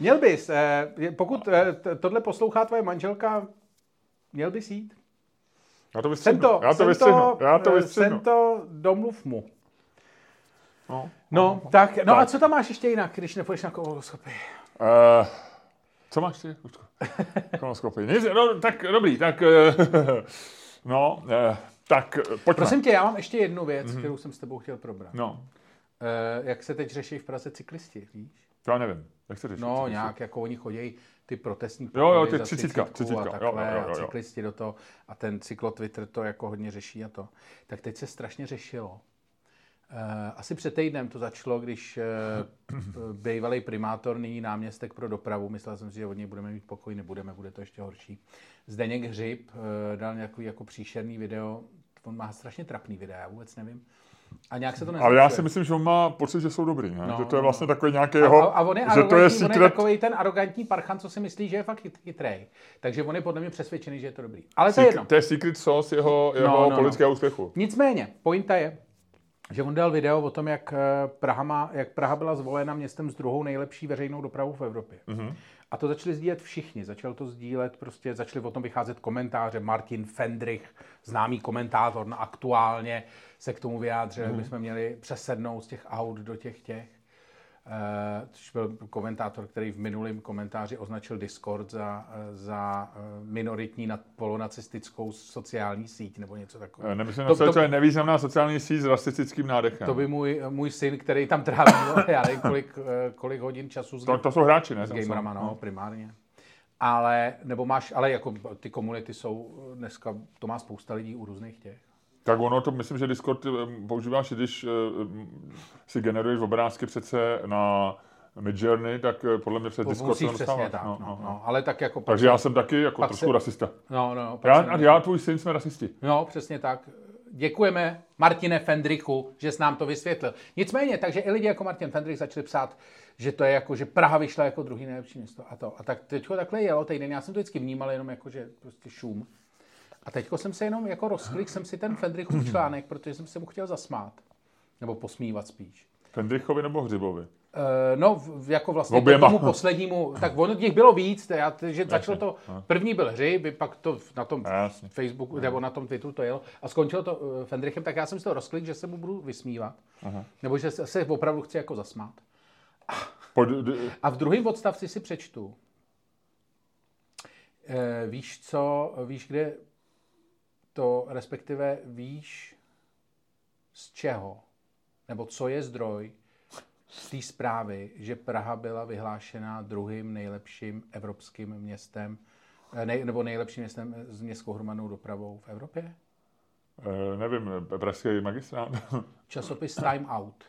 Měl bys, eh, pokud eh, tohle poslouchá tvoje manželka, měl bys jít. Já to Jsem vystřihnu. to, Já to jsem vystřihnu. Já to vystřihnu. Jsem to, domluv mu. No. No, tak, no Tak. a co tam máš ještě jinak, když nepůjdeš na koloskopy? Uh, co máš ty, Lučko? (laughs) Koloskopy. Nic, no, tak dobrý, tak... Uh, (laughs) no, uh, tak eh, pojďme. Prosím tě, já mám ještě jednu věc, mm-hmm. kterou jsem s tebou chtěl probrat. No, Eh, jak se teď řeší v Praze cyklisti, víš? to já nevím. Jak se řeší? No, to nějak, jako oni chodí ty protestní Jo, jo, ty třicítka, 30 třicítka, a jo, takhle, jo, jo, jo. a cyklisti do toho a ten cyklotwitter to jako hodně řeší a to. Tak teď se strašně řešilo. Eh, Asi před týdnem to začalo, když eh, bývalý primátor, nyní náměstek pro dopravu, myslel jsem si, že od něj budeme mít pokoj, nebudeme, bude to ještě horší. Zdeněk Hřib eh, dal nějaký jako příšerný video, on má strašně trapný videa, já vůbec nevím. A nějak se to Ale já nezlepšuje. si myslím, že on má pocit, že jsou dobrý, ne? No, že to je no, vlastně no. takový nějaký A, jeho, a on je že to je on je takový ten arrogantní parchan, co si myslí, že je fakt chyt- chytrej. Takže on je podle mě přesvědčený, že je to dobrý. Ale to je jedno. secret, to je secret sauce jeho, jeho No, no, no. politického úspěchu. Nicméně, pointa je, že on dal video o tom, jak eh, Praha, má, jak Praha byla zvolena městem s druhou nejlepší veřejnou dopravou v Evropě. Mm-hmm. A to začali sdílet všichni. Začal to sdílet, prostě začali o tom vycházet komentáře. Martin Fendrich, známý komentátor na aktuálně, se k tomu vyjádřil, mm-hmm. jak bychom měli přesednout z těch aut do těch těch. Uh, což byl komentátor, který v minulém komentáři označil Discord za, eh, za eh, minoritní nad polonacistickou sociální síť nebo něco takového. Eh, Nemyslím, To- to, to, je nevýznamná sociální síť s rasistickým nádechem. To by můj, můj syn, který tam tráví, no, (laughs) já nevím, kolik, eh, kolik hodin času s, to, to jsou hráči, ne? s gamerama, no, primárně. Ale, nebo máš, ale jako ty komunity jsou dneska, to má spousta lidí u různých těch. Tak ono to, myslím, že Discord eh, používáš, když eh, si generuješ obrázky přece na, Midjourney, tak eh, podle mě před To Discord to přesně dostáváš. tak, No, no, no, no. no, ale tak jako... Takže já jsem taky jako trošku se- rasista. No, no, Já, a já a tvůj syn jsme rasisti. No, přesně tak. Děkujeme Martine Fendrichu, že jsi nám to vysvětlil. Nicméně, takže i lidi jako Martin Fendrich začali psát, že to je jako, že Praha vyšla jako druhý nejlepší město a to. A tak teďko takhle jelo týden, já jsem to vždycky vnímal jenom jako, že prostě šum. A teďko jsem se jenom jako rozklik, jsem si ten Fendrichův článek, protože jsem se mu chtěl zasmát. Nebo posmívat spíš. Fendrichovi nebo Hřibovi? Eh, No, jako vlastně Oběma. tomu poslednímu, tak ono těch bylo víc, já, že začalo to, první byl hřib, pak to na tom Jasně. Facebooku, nebo na tom Twitteru to jelo a skončilo to uh, Fendrichem, tak já jsem si to rozklik, že se mu budu vysmívat, Aha. nebo že se, opravdu chci jako zasmát. Pod, A v druhém odstavci si přečtu. Eh, víš co, víš kde to, respektive víš z čeho, nebo co je zdroj z té zprávy, že Praha byla vyhlášena druhým nejlepším evropským městem, eh, nej, nebo nejlepším městem s městskou hromadnou dopravou v Evropě? eh, nevím, eh, pražský magistrát. (laughs) Časopis Time Out.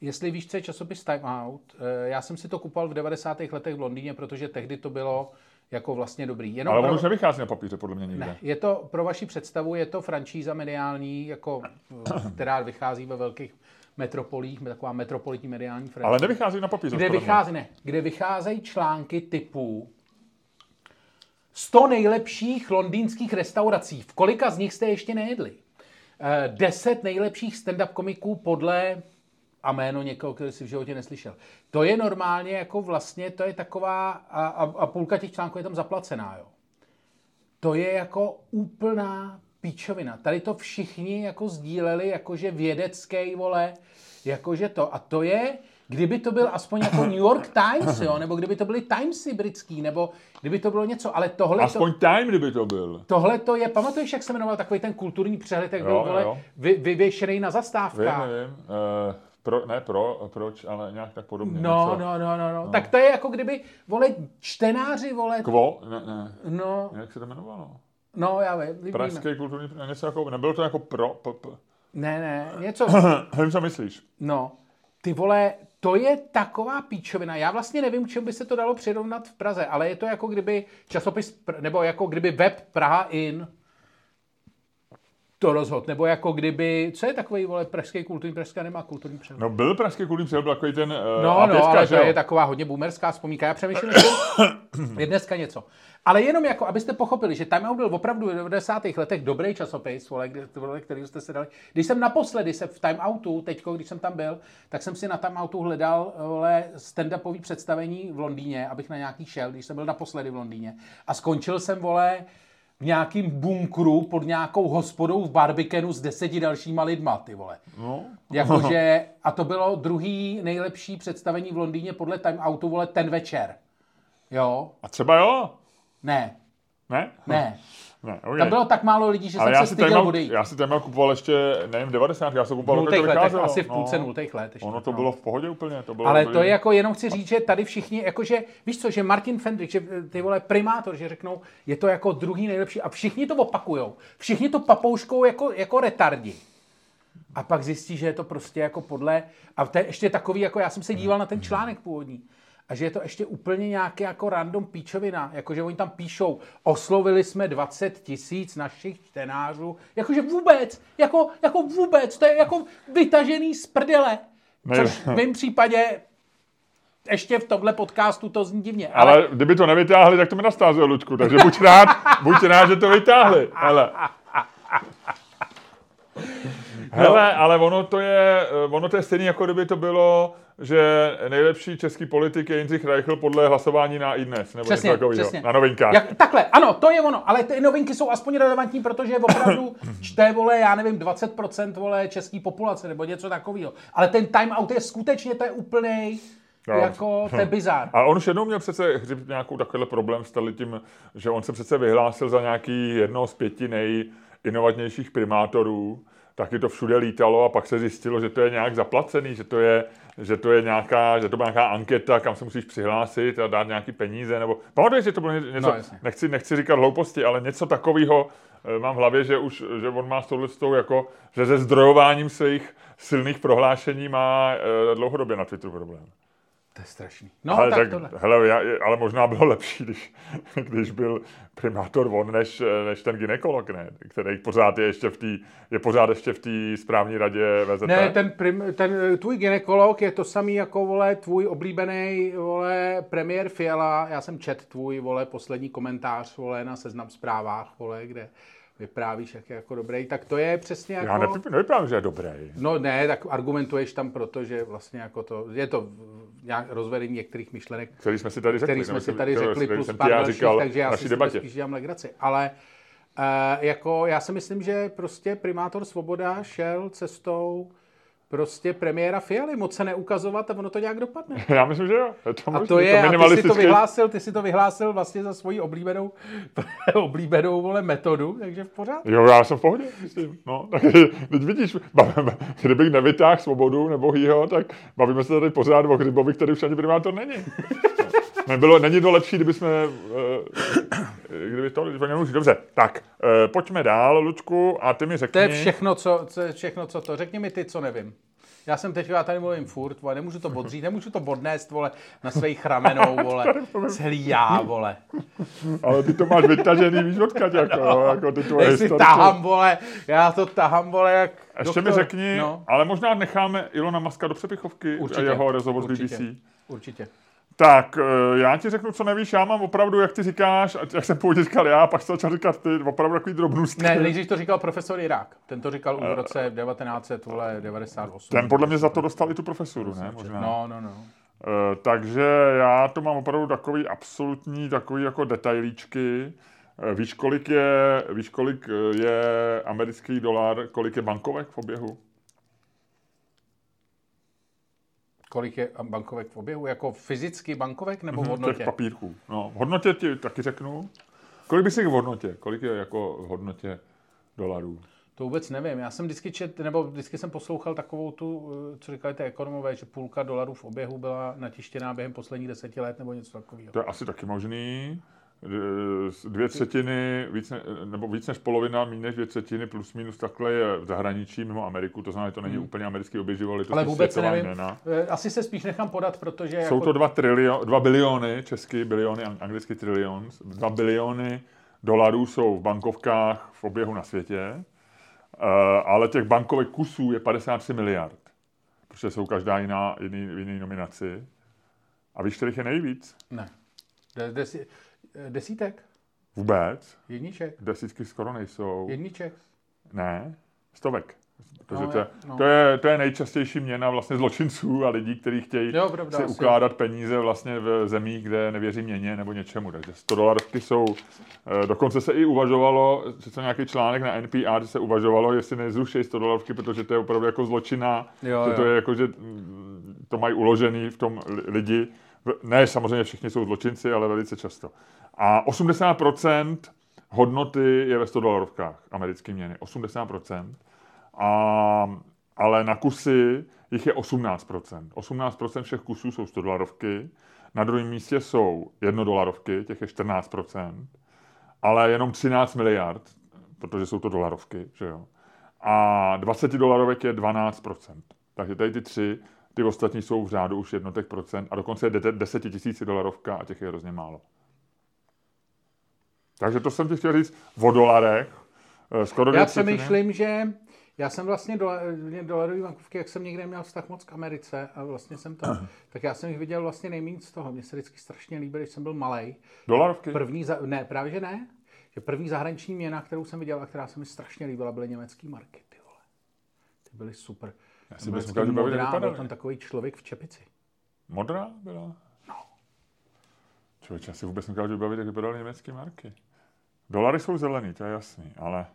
Jestli víš, co je časopis Time Out, eh, já jsem si to kupoval v 90. letech v Londýně, protože tehdy to bylo jako vlastně dobrý. Jenom Ale on pro- už nevychází na papíře, podle mě nikde. ne, je to pro vaši představu, je to franšíza mediální, jako, eh, (clears throat) která vychází ve velkých metropolích, taková metropolitní mediální franšíza. Ale nevychází na papíře. Kde vychází, ne, kde vycházejí články typu 100 nejlepších londýnských restaurací. V kolika z nich jste ještě nejedli? Eh, 10 nejlepších stand-up komiků podle a jméno někoho, který si v životě neslyšel. To je normálně jako vlastně, to je taková, a, a, a půlka těch článků je tam zaplacená, jo. To je jako úplná píčovina. Tady to všichni jako sdíleli, jakože vědecký, vole, jakože to. A to je, kdyby to byl aspoň jako New York Times, jo, nebo kdyby to byly Timesy britský, nebo kdyby to bylo něco, ale tohle to, Aspoň time, kdyby to byl. tohle to je, pamatuješ, jak se jmenoval takový ten kulturní přehled, jak byl, vole, vy, vyvěšený na Vím, zastávkách. nevím. Uh, pro, ne pro, proč, ale nějak tak podobně. No, něco. no, no, no, no, Tak to je jako kdyby, vole, čtenáři, vole, Kvo? Ne, ne. no, Jak se to jmenovalo? no, já vím. Pražský kulturní, něco jako, nebylo to jako pro, p, p. Ne, ne, něco, (coughs) Vím, co myslíš. no, ty vole, to je taková píčovina. Já vlastně nevím, k čemu by se to dalo přirovnat v Praze, ale je to jako kdyby časopis, nebo jako kdyby web Praha In to rozhod, nebo jako kdyby, co je takový, vole, pražský kulturní, pražská nemá kulturní přehled. No byl pražský kulturní přehled, byl takový ten uh, No, A5, no, ale že to je taková hodně boomerská vzpomínka. Já přemýšlím, (coughs) je dneska něco. Ale jenom jako, abyste pochopili, že Time Out byl opravdu v 90. letech dobrý časopis, vole, který jste se dali. Když jsem naposledy se v Time Outu, teďko, když jsem tam byl, tak jsem si na Time Outu hledal vole, stand-upový představení v Londýně, abych na nějaký šel, když jsem byl naposledy v Londýně. A skončil jsem, vole, v nějakým bunkru pod nějakou hospodou v barbikenu s deseti dalšíma lidma, ty vole. No. Jakože, (laughs) a to bylo druhý nejlepší představení v Londýně podle Time Outu, vole, ten večer. Jo? A třeba jo? Ne, Ne? ne. Ne, okay. Tam bylo tak málo lidí, že Ale jsem já se si, styděl odejít. já si téma kupoval ještě, nevím, 90, já jsem kupoval, nultých to letech, asi v půlce no. nultých let. Ještě, Ono to no. bylo v pohodě úplně. To bylo Ale dobrý. to je jako, jenom chci říct, že tady všichni, jakože, víš co, že Martin Fendrich, že eh, ty vole primátor, že řeknou, je to jako druhý nejlepší a všichni to opakujou. Všichni to papouškou jako, jako retardi. A pak zjistí, že je to prostě jako podle, a to je ještě takový, jako já jsem se díval na ten článek původní, a že je to ještě úplně nějaký jako random píčovina, jakože oni tam píšou, oslovili jsme 20 tisíc našich čtenářů, jakože vůbec, jako, jako vůbec, to je jako vytažený z prdele. Což v mém případě ještě v tomhle podcastu to zní divně. Ale, Ale kdyby to nevytáhli, tak to mi nastázelo, Luďku. Takže buď rád, buď rád, že to vytáhli. Hele. (laughs) Hele, ale ono to je, eh, ono to je stejný, jako kdyby to bylo, že nejlepší český politik je Jindřich Reichl podle hlasování na iDnes, nebo přesně, něco takového, přesně. na novinkách. Jak, takhle, ano, to je ono, ale ty novinky jsou aspoň relevantní, protože opravdu (coughs) čte, vole, já nevím, 20% vole český populace, nebo něco takového. Ale ten time out je skutečně, to je úplnej, Jo. jako, to je bizar. A on už jednou měl přece hřib nějakou takovýhle problém s tím, že on se přece vyhlásil za nějaký jednoho z pěti nejinovatnějších primátorů, taky to všude lítalo a pak se zjistilo, že to je nějak zaplacený, že to je, že to je nějaká, že to byla nějaká anketa, kam se musíš přihlásit a dát nějaký peníze, nebo pamatuješ, že to bylo něco, No, jasně. nechci, nechci říkat hlouposti, ale něco takového eh, mám v hlavě, že už, že on má s touhletou jako, že se zdrojováním svých silných prohlášení má uh, dlouhodobě na Twitteru problém. To je strašný. No, ale, tak, tak tohle. hele, já, ale možná bylo lepší, když, (laughs) když byl primátor on, než, než ten ginekolog, ne? Který pořád je ještě v té, je pořád ještě v té správní radě VZP. Ne, ten, prim, ten eh, tvůj ginekolog je to samý jako, vole, tvůj oblíbený, vole, premiér Fiala. Já jsem čet tvůj, vole, poslední komentář, vole, na seznam zprávách, vole, kde vyprávíš, jak je jako dobrý, tak to je přesně jako... Já nevyprávím, že je dobrý. No ne, tak argumentuješ tam proto, že vlastně jako to, je to nějak rozvedení některých myšlenek, který jsme si tady řekli, který jsme si tady který, řekli, který plus pár dalších, říkal takže já si debatě. spíš dělám legraci. Ale uh, jako já si myslím, že prostě primátor Svoboda šel cestou prostě premiéra Fialy, moc se neukazovat a ono to nějak dopadne. (laughs) Já myslím, že jo. Je to A to je, a ty si to vyhlásil, ty si to vyhlásil vlastně za svoji oblíbenou, (laughs) oblíbenou vole, metodu, takže v pořádku. Jo, já jsem v pohodě, myslím. No, tak (laughs) teď vidíš, bavíme, kdybych nevytáhl svobodu nebo jího, tak bavíme se tady pořád o Hrybovi, který už ani primátor není. Nebylo, není to lepší, kdyby jsme, eh, kdyby to, kdyby to. Dobře, tak, eh, pojďme dál, Lučku, a ty mi řekni. To je všechno, co, to je všechno, co to. Řekni mi ty, co nevím. Já jsem teď, já tady mluvím furt, vole, nemůžu to bodřít, nemůžu to bodnést, vole, na svých ramenou, vole, celý já, vole. Ale ty to máš vytažený, víš odkud, jako, no, jako ty tvoje Já si tahám, vole, já to tahám, vole, jak Ještě mi doktor. řekni, No, ale možná necháme Ilona Maska do přepichovky určitě. a jeho rozhovor určitě, BBC. Určitě. Tak, eh, já ti řeknu, co nevíš, já mám opravdu, jak ty říkáš, a jak jsem původně říkal já, pak jsem začal říkat ty, opravdu takový drobnůstky. Ne, nejdřív to říkal profesor Irák. Ten to říkal už v roce 1998. Ten podle mě za to dostal i tu profesuru, ne? Možná. No, no, no. Eh, takže já to mám opravdu takový absolutní, takový jako detailíčky. Eh, Víš, kolik je, víš, kolik eh, je americký dolar, kolik je bankovek v oběhu? Kolik je bankovek v oběhu? Jako fyzicky bankovek nebo v Těch hodnotě? papírků. No, v hodnotě ti taky řeknu. Kolik by si v hodnotě? Kolik je jako v hodnotě dolarů? To vůbec nevím. Já jsem vždycky čet, nebo vždycky jsem poslouchal takovou tu, eh, co říkali ty ekonomové, že půlka dolarů v oběhu byla natištěná během posledních deseti let nebo něco takového. To je asi taky možný. D- Dvě třetiny, víc ne, nebo víc než polovina, méně než dvě třetiny, plus minus takhle je v zahraničí, mimo Ameriku, to znamená, že to není úplně americký oběživo, ale to Ale vůbec nevím. jména. Eh, Asi se spíš nechám podat, protože Jsou jako, to dva, trilio, dva biliony, česky biliony, ang- anglicky trillions, dva biliony dolarů jsou v bankovkách v oběhu na světě, eh, ale těch bankovek kusů je 53 miliard, protože jsou každá jiná, jiný, v jiný nominaci. A víš, kterých je nejvíc? Ne. De, eh, desítek? Vůbec. Jedniček? Desítky skoro nejsou. Jedniček? Ne, stovek. Protože No, to, je, no. to, je, to je nejčastější měna vlastně zločinců a lidí, kteří chtějí Jo, pravda, si asi. ukládat peníze vlastně v zemích, kde nevěří měně nebo něčemu. Takže 100 dolarovky jsou, eh, dokonce se i uvažovalo, že to nějaký článek na NPR, že se uvažovalo, jestli nezruší 100 dolarovky, protože to je opravdu jako zločina, Jo, že to jo. je jako, že mm, to mají uložený v tom li- lidi. Ne, samozřejmě všichni jsou zločinci, ale velice často. A 80% hodnoty je ve 100 dolarovkách americké měny. 80%. A, ale na kusy jich je 18%. 18% všech kusů jsou 100 dolarovky. Na druhém místě jsou jednodolarovky, těch je 14%. Ale jenom 13 miliard, protože jsou to dolarovky, že jo. A 20 dolarovek je 12%. Takže tady ty tři, ty ostatní jsou v řádu už jednotek procent a dokonce je de- 10 tisíc dolarovka a těch je hrozně málo. Takže to jsem ti chtěl říct o dolarech. Eh, Skoro Já dvě třetiny. přemýšlím, že já jsem vlastně dola, mě dolarový bankovky, jak jsem někde měl vztah moc k Americe a vlastně jsem tam, (clears throat) tak já jsem jich viděl vlastně nejméně z toho. Mně se vždycky strašně líbily, když jsem byl malý. Dolarovky? První, za, ne, právě že ne. Že první zahraniční měna, kterou jsem viděl a která se mi strašně líbila, byly německé marky. Ty vole. Ty byly super. Já si dokážu bavit, jak modrá, byl tam takový člověk v čepici. Modrá byla? No. Člověče, já si vůbec nedokážu bavit, jak vypadaly německé marky. Dolary jsou zelený, to je jasný, ale...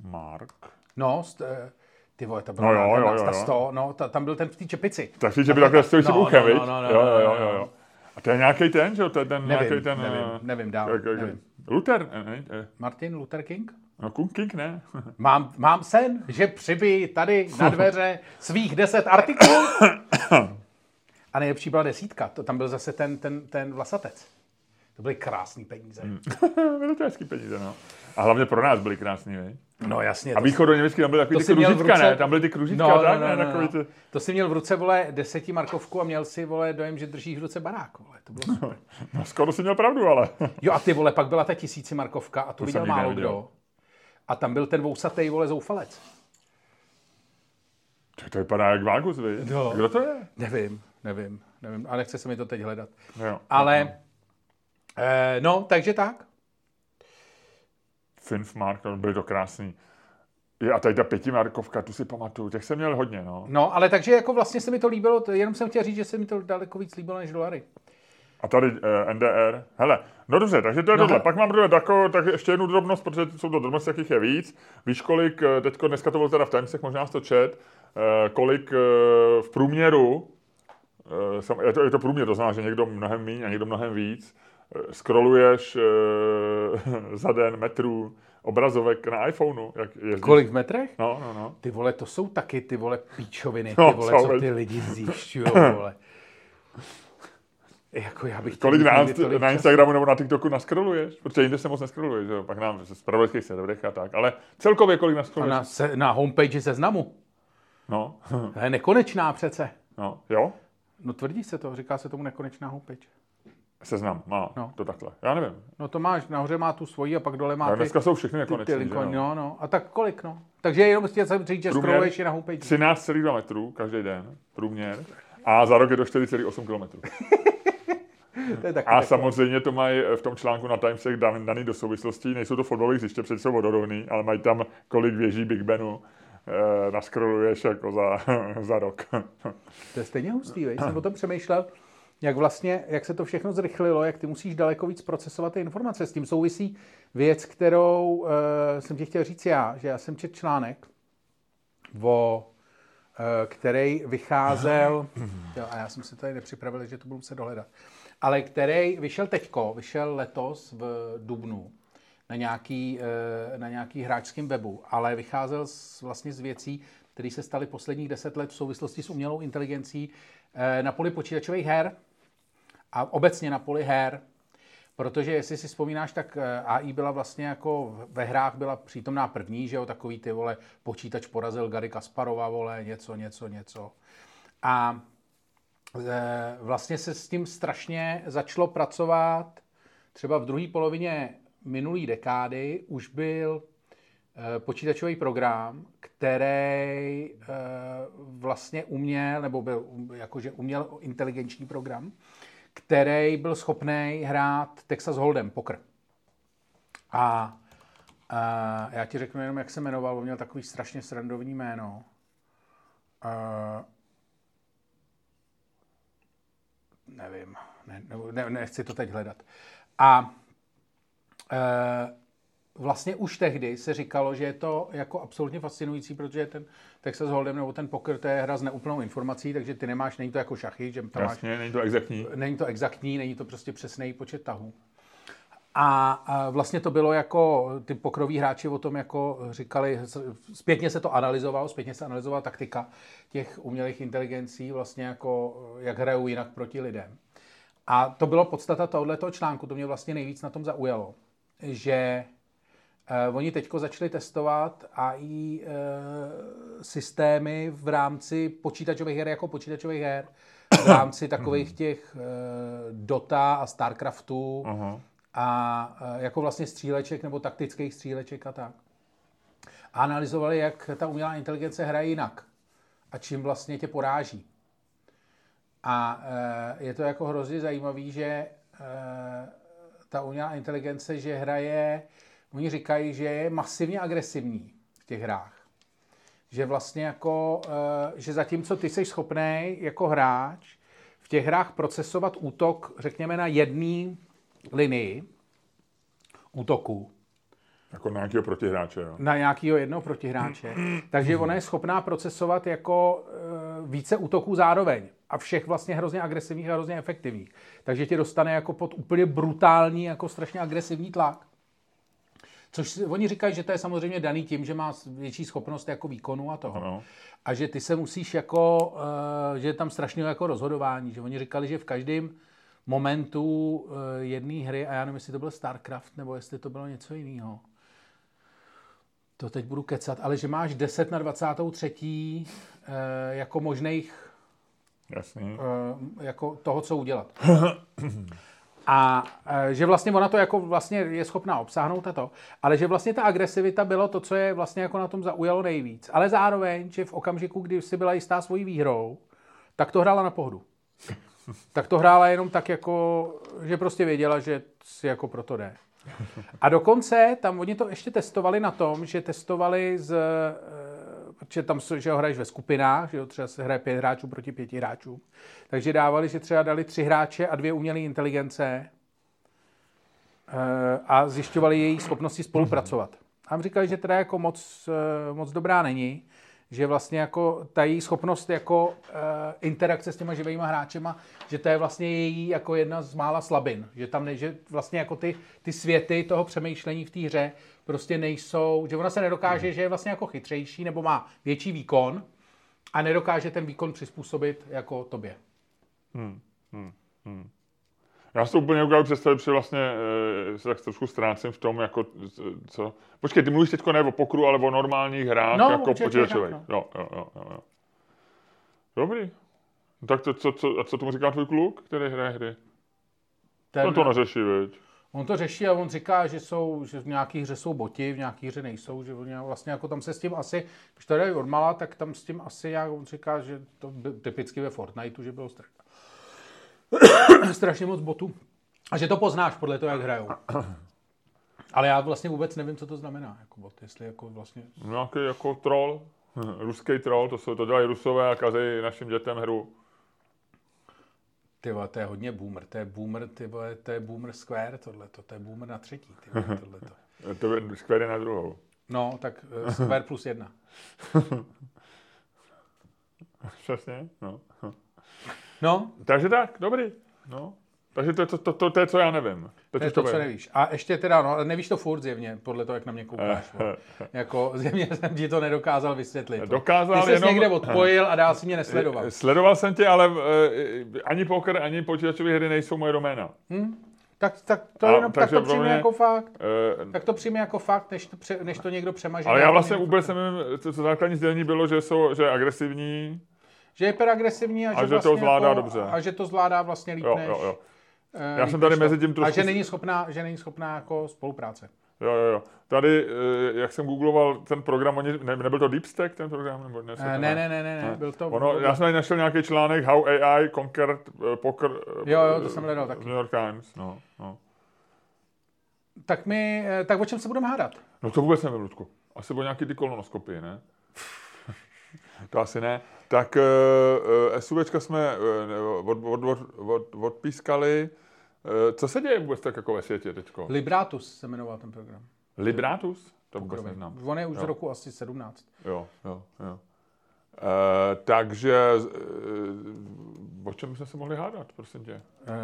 Mark. No, eh, ty vole, to byla No jo, jo, jo, ta jo. 100, no, ta, tam byl ten v té čepici. Takže že by takhle stojí si No, uchem, no, no, no, no, jo, jo, no, jo, no, jo, no. jo. A to je nějaký ten, že jo? To je ten Nevím, nějaký ten... nevím, eh, nevím dál, jak- jak- nevím. Luther, ne, ne, eh, Martin Luther King? no King, ne? (laughs) Mám, mám sen, že přibyjí tady na dveře svých deset artiklů (coughs) A nejlepší byla desítka, to tam byl zase ten, ten, ten vlasatec. To byly krásné peníze. Hmm. (laughs) byly to hezký peníze, no. A hlavně pro nás byly krásný, vej? No jasně. A východo německý tam byly takový ty kružička, ruce... ne? Tam byly ty kružička, no, tak, no, no, ne? No, no. Ty... To si měl v ruce, vole, deseti markovku a měl si, vole, dojem, že držíš v ruce barák, vole. To bylo super. (laughs) No, skoro si měl pravdu, ale. (laughs) jo a ty, vole, pak byla ta tisíci markovka a tu to viděl málo kdo. A tam byl ten vousatý, vole, zoufalec. To, to vypadá jak Vágus, vy? No. Kdo to je? Nevím, nevím, nevím. A nechce se mi to teď hledat. Jo, ale, no. eh, no, takže tak. Finfmark, byly to krásný. Je, a tady ta pětimarkovka, tu si pamatuju, těch jsem měl hodně, no. No, ale takže jako vlastně se mi to líbilo, jenom jsem chtěl říct, že se mi to daleko víc líbilo než dolary. A tady eh, NDR. Hele, no dobře, takže to je no, tohle. Pak mám druhé tako, tak ještě jednu drobnost, protože jsou to drobnosti, jakých je víc. Víš, kolik, eh, teďko dneska to bylo teda v Timesech, možná jsi to čet, uh, kolik uh, v průměru, je, to, je to průměr, to znamená, že někdo mnohem méně a někdo mnohem víc, uh, scrolluješ uh, (laughs) za den metrů, obrazovek na iPhoneu. Jak jezdíš. Kolik v metrech? No, no, no. Ty vole, to jsou taky ty vole píčoviny, ty no, vole, co ty lidi zjišťují, (laughs) vole. Jako já bych Kolik na, na Instagramu nebo na TikToku naskroluješ? Protože jinde se moc neskroluješ, jo? Pak nám z pravodajských serverech a tak. Ale celkově kolik naskroluješ? A na, se, na homepage seznamu. No. to je nekonečná přece. No, jo? No tvrdí se to, říká se tomu nekonečná homepage. Seznam, má no. to takhle. Já nevím. No to máš, nahoře má tu svoji a pak dole má no, ty, dneska jsou všechny nekonečné, ty, ty no? no? no, A tak kolik, no? Takže jenom chtěl jsem říct, že scrolluješ na homepage. 13,2 metrů každý den, průměr. A za rok je to 4,8 km. (laughs) to je taky a samozřejmě to mají v tom článku na Timesech dan, daný do souvislostí. Nejsou to fotbalové hřiště, protože jsou vodorovný, ale mají tam kolik věží Big Benu eh, naskroluješ jako za, (laughs) za rok. (laughs) to je stejně hustý, vej? jsem o tom přemýšlel, jak vlastně, jak se to všechno zrychlilo, jak ty musíš daleko víc procesovat ty informace. S tím souvisí věc, kterou uh, jsem ti chtěl říct já, že já jsem četl článek o Eh, který vycházel, (laughs) jo, a já jsem si tady nepřipravil, že to budu se dohledat, ale který vyšel teďko, vyšel letos v Dubnu na nějaký, eh, na nějaký hráčském webu, ale vycházel z, vlastně z věcí, které se staly posledních deset let v souvislosti s umělou inteligencí eh, na poli počítačových her a obecně na poli her Protože jestli si vzpomínáš, tak eh, AI byla vlastně jako ve hrách byla přítomná první, že jo, takový ty vole, počítač porazil Gary Kasparova, vole, něco, něco, něco. A vlastně se s tím strašně začalo pracovat třeba v druhé polovině minulé dekády už byl e, počítačový program, který e, vlastně uměl, nebo byl jakože uměl inteligenční program, který byl schopný hrát Texas Hold'em, poker. A, a já ti řeknu jenom, jak se jmenoval, on měl takový strašně srandovní jméno. A, nevím, ne, ne, nechci to teď hledat. A vlastně už tehdy se říkalo, že je to jako absolutně fascinující, protože ten Texas Hold'em nebo ten poker, to je hra s neúplnou informací, takže ty nemáš, není to jako šachy, že tam Jasně, máš, není to exaktní. Není to exaktní, není to prostě přesný počet tahů. A, a vlastně to bylo jako, ty pokroví hráči o tom jako říkali, zpětně se to analyzovalo, zpětně se analyzovala taktika těch umělých inteligencí, vlastně jako, jak hrajou jinak proti lidem. A to bylo podstata tohoto článku, to mě vlastně nejvíc na tom zaujalo, že Uh, oni teď začali testovat AI uh, eh, systémy v rámci počítačových her jako počítačových her, v rámci takových těch uh, Dota a Starcraftů uh-huh. a uh, jako vlastně stříleček nebo taktických stříleček a tak. A analyzovali, jak ta umělá inteligence hraje jinak a čím vlastně tě poráží. A uh, je to jako hrozně zajímavý, že uh, ta umělá inteligence, že hraje Oni říkají, že je masivně agresivní v těch hrách. Že vlastně jako, eh, že zatímco ty jsi schopný jako hráč v těch hrách procesovat útok, řekněme, na jedné linii útoku, jako na nějakého protihráče, jo? Na nějakého jednoho protihráče. Takže ona je schopná procesovat jako e, více útoků zároveň. A všech vlastně hrozně agresivních a hrozně efektivních. Takže tě dostane jako pod úplně brutální, jako strašně agresivní tlak Což oni říkají, že to je samozřejmě daný tím, že má větší schopnost jako výkonu a toho. Ano. A že ty se musíš jako, uh, že je tam strašně jako rozhodování, že oni říkali, že v každém momentu uh, jedné hry, a já nevím, jestli to byl StarCraft, nebo jestli to bylo něco jiného, to teď budu kecat, ale že máš 10 na 23. Uh, jako možných Jasný. uh, jako toho, co udělat. (clears throat) A e, že vlastně ona to jako vlastně je schopná obsáhnout a to, ale že vlastně ta agresivita bylo to, co je vlastně jako na tom zaujalo nejvíc. Ale zároveň, že v okamžiku, kdy si byla jistá svojí výhrou, tak to hrála na pohodu. (laughs) Tak to hrála jenom tak jako, že prostě věděla, že si jako proto jde. A dokonce tam oni to ještě testovali na tom, že testovali z, e, protože tam že ho hraješ ve skupinách, že jo, třeba se hraje pět hráčů proti pěti hráčům. Takže dávali, že třeba dali tři hráče a dvě umělé inteligence eh, a zjišťovali její schopnosti spolupracovat. A říkali, že teda jako moc, eh, moc dobrá není, že vlastně jako ta její schopnost jako uh, interakce s těma živýma hráčema, že to je vlastně její jako jedna z mála slabin, že tam ne, že vlastně jako ty, ty světy toho přemýšlení v té hře prostě nejsou, že ona se nedokáže, že je vlastně jako chytřejší nebo má větší výkon a nedokáže ten výkon přizpůsobit jako tobě. Hmm, hmm, hmm. Já si to úplně ukážu představit, protože vlastně e, se tak trošku ztrácím v tom, jako co... Počkej, ty mluvíš teď ne o pokru, ale o normálních hrách, no, jako počítačových. No. Jo, jo, jo, jo. Dobrý. No, tak to, co, co, a co tomu říká tvůj kluk, který hraje hry? Ten, to neřeší, viď? On to řeší a on říká, že, jsou, že v nějaké hře jsou boti, v nějaké hře nejsou, že vlastně jako tam se s tím asi, když to jde od mala, tak tam s tím asi jak on říká, že to typicky ve Fortniteu, že bylo strašně, (coughs) strašně moc botů. A že to poznáš podle toho, jak hrajou. Ale já vlastně vůbec nevím, co to znamená, jako bot, jestli jako vlastně... Nějaký jako troll, ruský troll, to, jsou, to dělají rusové a kazejí našim dětem hru. Ty vole, to je hodně boomer, to je boomer, ty vole, to je boomer square, tohleto, to je boomer na třetí, ty vole, tohleto. to je square na druhou. No, tak uh, square plus jedna. (laughs) Přesně, no. No. Takže tak, dobrý, no. Takže to, to, to, to, to je, co já nevím. To, to je to, co nevíš. A ještě teda, no, nevíš to furt zjevně, podle toho, jak na mě koukáš. (laughs) jako zjevně jsem ti to nedokázal vysvětlit. Dokázal Ty jsi jenom... někde odpojil a dál si mě (laughs) nesledoval. Sledoval jsem tě, ale uh, ani poker, ani počítačové hry nejsou moje doména. Hmm? Tak, tak to, jenom, tak to přijme mě, jako fakt. Uh, tak to přijme jako fakt, než to, pře, než to někdo přemaže. Ale já vlastně vůbec nevím, co, co základní sdělení bylo, že, jsou, že je agresivní. Že je hyperagresivní a, a že, že vlastně to zvládá jako, dobře. A že to zvládá vlastně líp jo, než... Jo, jo. Já jsem tady mezi tím trošku... A že není schopná, že není schopná jako spolupráce. Jo, jo, jo. Tady, jak jsem googloval ten program, oni, ne, nebyl to DeepStack ten program? Nebo ne, ne, ne, ne, ne, ne, byl to... Ono, já jsem tady našel nějaký článek How AI Conquered Poker jo, jo, to jsem hledal taky. New York Times, no, no. Tak my, tak o čem se budeme hádat? No to vůbec nevím, Ludku. Asi o nějaký ty kolonoskopii, ne? (laughs) to asi ne. Tak uh, SUVčka jsme uh, od, od, od, od, odpískali. Co se děje vůbec tak jako ve světě teďko? Libratus se jmenoval ten program. Libratus? To vůbec neznám. On je už jo. z roku asi 17. Jo, jo, jo. Uh, takže uh, o čem jsme se mohli hádat, prosím tě? Uh,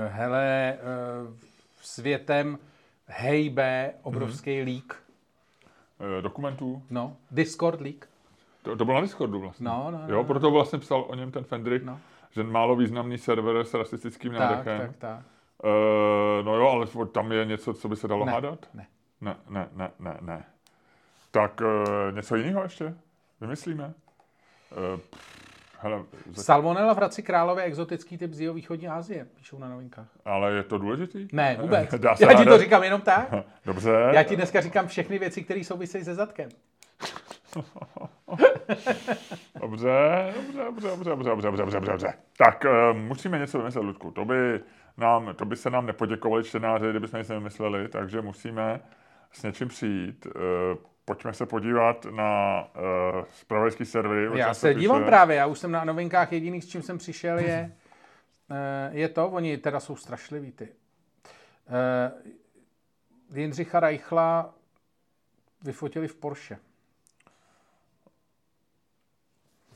hele, uh, světem hejbe obrovský mm-hmm. leak. Uh, dokumentů? No, Discord leak. To, to bylo na Discordu vlastně. No, no, jo, proto vlastně psal o něm ten Fendrik, no. že málo významný server s rasistickým nádechem. Tak, tak, tak. Uh, no jo, ale tam je něco, co by se dalo ne, hádat? Ne. Ne, ne, ne, ne, ne. Tak uh, něco jiného ještě? Vymyslíme? Uh, pff, hele, za... Salmonella v Hradci Králové exotický typ z jeho východní Asie, píšou na novinkách. Ale je to důležitý? Ne, vůbec. Dá se Já hádat? ti to říkám jenom tak. (laughs) Dobře. Já ti dneska říkám všechny věci, které souvisejí se zadkem. (laughs) dobře, dobře, dobře, dobře, dobře, dobře, dobře, dobře. Tak uh, musíme něco vymyslet, Ludku. To by nám, to by se nám nepoděkovali čtenáři, kdybychom něco vymysleli, takže musíme s něčím přijít. Uh, pojďme se podívat na uh, spravodajský servery. Já se dívám píše. právě, já už jsem na novinkách jediný, s čím jsem přišel, je, uh, (laughs) je to, oni teda jsou strašliví ty. Uh, Jindřicha Reichla vyfotili v Porsche.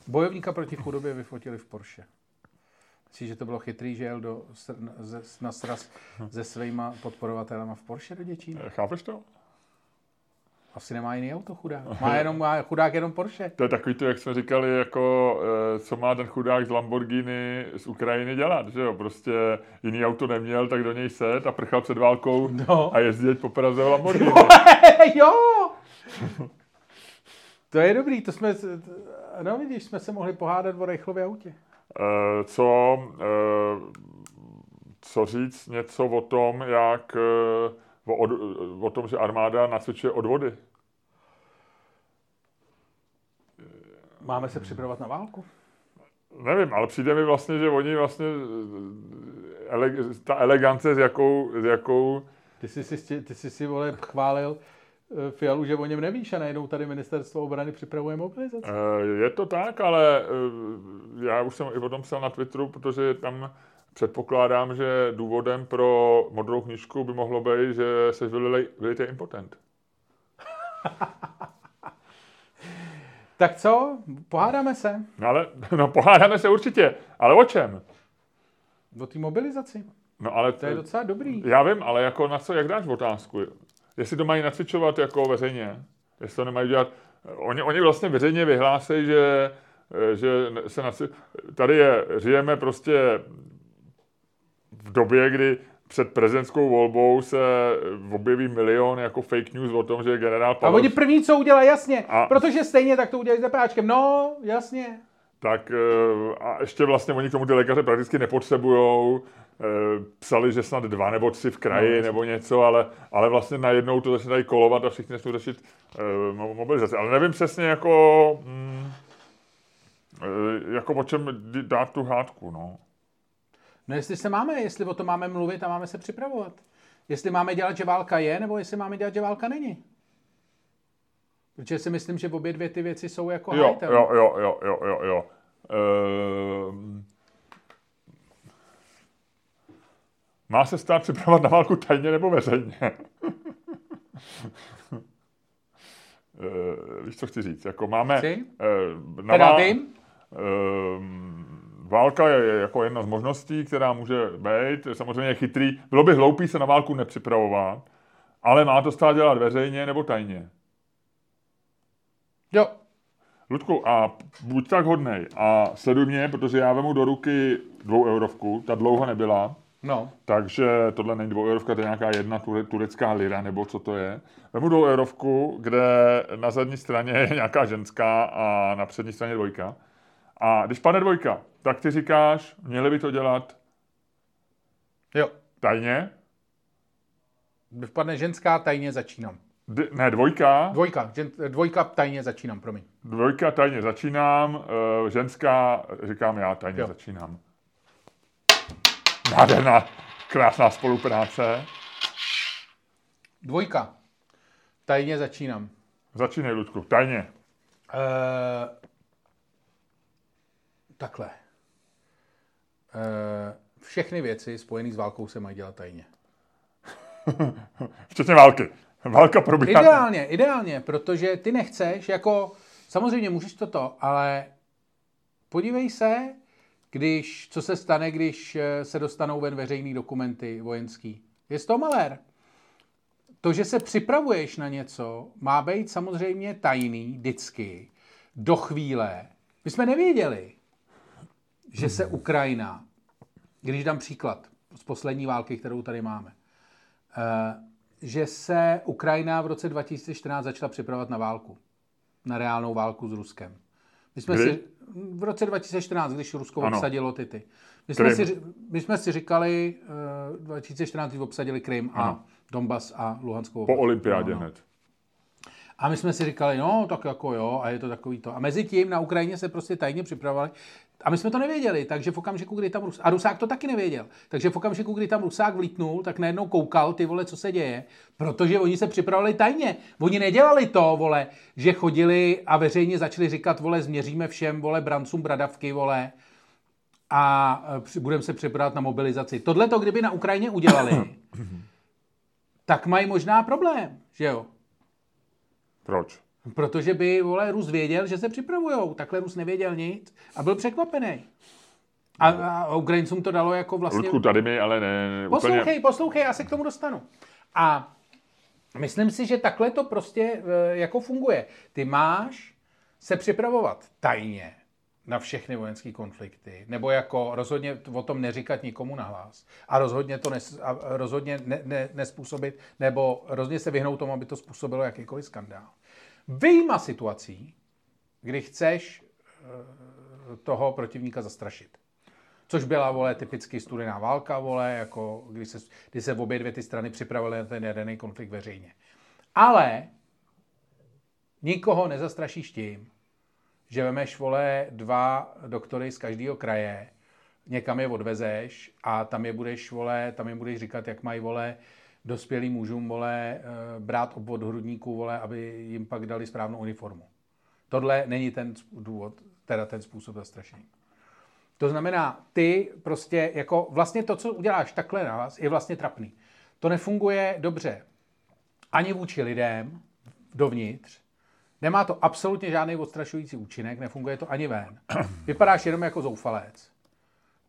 Bojovníka proti chudobě vyfotili v Porsche. Myslíš, že to bylo chytrý, že jel do, ze, na sraz se svýma podporovatelema v Porsche do Děčína? Chápeš to? Asi nemá jiný auto chudák. (laughs) Má jenom, má chudák jenom Porsche. To je takový to, jak jsme říkali, jako eh, co má ten chudák z Lamborghini z Ukrajiny dělat, že jo? Prostě jiný auto neměl, tak do něj set a prchal před válkou No. a jezdit po Praze v Lamborghini. (laughs) jo! To je dobrý, to jsme, no vidíš, jsme se mohli pohádat o rychlově autě. Eh, co, eh, co říct něco o tom, jak eh, o, od, o tom, že armáda nacvičuje odvody. Máme se připravovat na válku? Nevím, ale přijde mi vlastně, že oni vlastně ele, ta elegance, s jakou, s jakou Ty jsi si, ty jsi si vole, chválil Fialu, že o něm nevíš a najednou tady ministerstvo obrany připravuje mobilizaci. Eh, Je to tak, ale eh, já už jsem i o tom psal na Twitteru, protože tam předpokládám, že důvodem pro modrou knížku by mohlo být, že vylitej, vylitej impotent. (laughs) Tak co? Pohádáme se No ale no, pohádáme se určitě, ale o čem? o té mobilizaci. No ale To je docela dobrý. já vím, ale jako na co, jak dáš otázku? Jestli to mají nacvičovat jako veřejně, jestli to nemají dělat, oni, oni vlastně veřejně vyhlásí, že, že se naci... tady je, žijeme prostě v době, kdy před prezidentskou volbou se objeví milion jako fake news o tom, že generál A Pavel, oni první, co udělají, jasně, A- protože stejně tak to udělají s DPáčkem. No, jasně. tak eh, a ještě vlastně oni k tomu ty lékaře prakticky nepotřebujou. Eh, Psali, že snad dva nebo tři v kraji No, nebo něco, ale, ale vlastně najednou to začínají kolovat a všichni začnou řešit mo- mobilizaci. Ale nevím přesně jako, mm, eh, jako o čem dát tu hádku, no. No jestli se máme, jestli o tom máme mluvit a máme se připravovat. Jestli máme dělat, že válka je, nebo jestli máme dělat, že válka není. Protože si myslím, že obě dvě ty věci jsou jako Jo, hájitelné. jo, jo, jo, jo, jo, jo. Ehm, má se stát připravovat na válku tajně nebo veřejně? Eh, Víš, co chci říct? Jako máme... Chci? eh, na Teda vál- vím. Ehm, Válka je je jako jedna z možností, která může být. Samozřejmě je chytrý. Bylo by hloupý se na válku nepřipravovat, ale má to stát dělat veřejně nebo tajně. Jo, Ludku, a buď tak hodnej a sleduj mě, protože já vemu do ruky dvou eurovku, ta dlouho nebyla, no. takže tohle není dvou eurovka, to je nějaká jedna ture- turecká lira, nebo co to je. Vemu dvou eurovku, kde na zadní straně je nějaká ženská a na přední straně dvojka. A když padne dvojka, tak ty říkáš, měli by to dělat Jo. tajně, Když padne ženská, tajně začínám. D- ne, dvojka, Dvojka, žen, dvojka, tajně začínám, promiň. dvojka tajně začínám, uh, ženská říkám já tajně Jo. začínám. Nádherná, krásná spolupráce. Dvojka, tajně začínám. Začínej, Ludku, tajně. Uh, takhle. Uh, všechny věci spojené s válkou se mají dělat tajně. (laughs) Včetně války. Válka probíhá. Ideálně, ideálně, protože ty nechceš, jako, samozřejmě můžeš toto, ale podívej se, když, co se stane, když eh, se dostanou ven veřejný dokumenty vojenský. Je to malér. To, že se připravuješ na něco, má být samozřejmě tajný vždycky, do chvíle. My jsme nevěděli, že se Ukrajina, když dám příklad z poslední války, kterou tady máme, eh, že se Ukrajina v roce 2014 začala připravovat na válku. Na reálnou válku s Ruskem. My jsme Kdy? si, v roce 2014, když Rusko Ano. obsadilo Tity. My jsme, Krym. si, my jsme si říkali, uh, 2014, když obsadili Krym a. Donbas a Luhanskou Po olympiádě hned. A my jsme si říkali, no, tak jako jo, a je to takový to. A mezi tím na Ukrajině se prostě tajně připravovali. A my jsme to nevěděli, takže v okamžiku, kdy tam Rus... A Rusák to taky nevěděl. Takže v okamžiku, kdy tam Rusák vlítnul, tak najednou koukal, ty vole, co se děje. Protože oni se připravovali tajně. Oni nedělali to, vole, že chodili a veřejně začali říkat, vole, změříme všem, vole, brancům bradavky, vole, a budeme se připravovat na mobilizaci. Tohle to, kdyby na Ukrajině udělali, (coughs) tak mají možná problém, že jo? Proč? Protože by, vole, Rus věděl, že se připravujou. Takhle Rus nevěděl nic a byl překvapený. A, a Ukrajincům to dalo jako vlastně... Ludku, tady mi ale ne, ne úplně... Poslouchej, poslouchej, já se k tomu dostanu. A Myslím si, že takhle to prostě eh, jako funguje. Ty máš se připravovat tajně na všechny vojenské konflikty, nebo jako rozhodně o tom neříkat nikomu nahlas a rozhodně to nes, a rozhodně ne, ne, nespůsobit, nebo rozhodně se vyhnout tomu, aby to způsobilo jakýkoliv skandál. Vyjma situací, kdy chceš eh, toho protivníka zastrašit. Což byla, vole, typicky studená válka, vole, jako kdy se, kdy se obě dvě ty strany připravily na ten jaderný konflikt veřejně. Ale nikoho nezastrašíš tím, že vemeš, vole, dva doktory z každého kraje, někam je odvezeš a tam je budeš, vole, tam je budeš říkat, jak mají, vole, dospělým mužům, vole, eh, brát obvod hrudníků, vole, aby jim pak dali správnou uniformu. Tohle není ten důvod, teda ten způsob zastrašení. To znamená, ty prostě jako vlastně to, co uděláš takhle na vás, je vlastně trapný. To nefunguje dobře ani vůči lidem dovnitř, Nemá to absolutně žádný odstrašující účinek, nefunguje to ani ven. Vypadáš jenom jako zoufalec.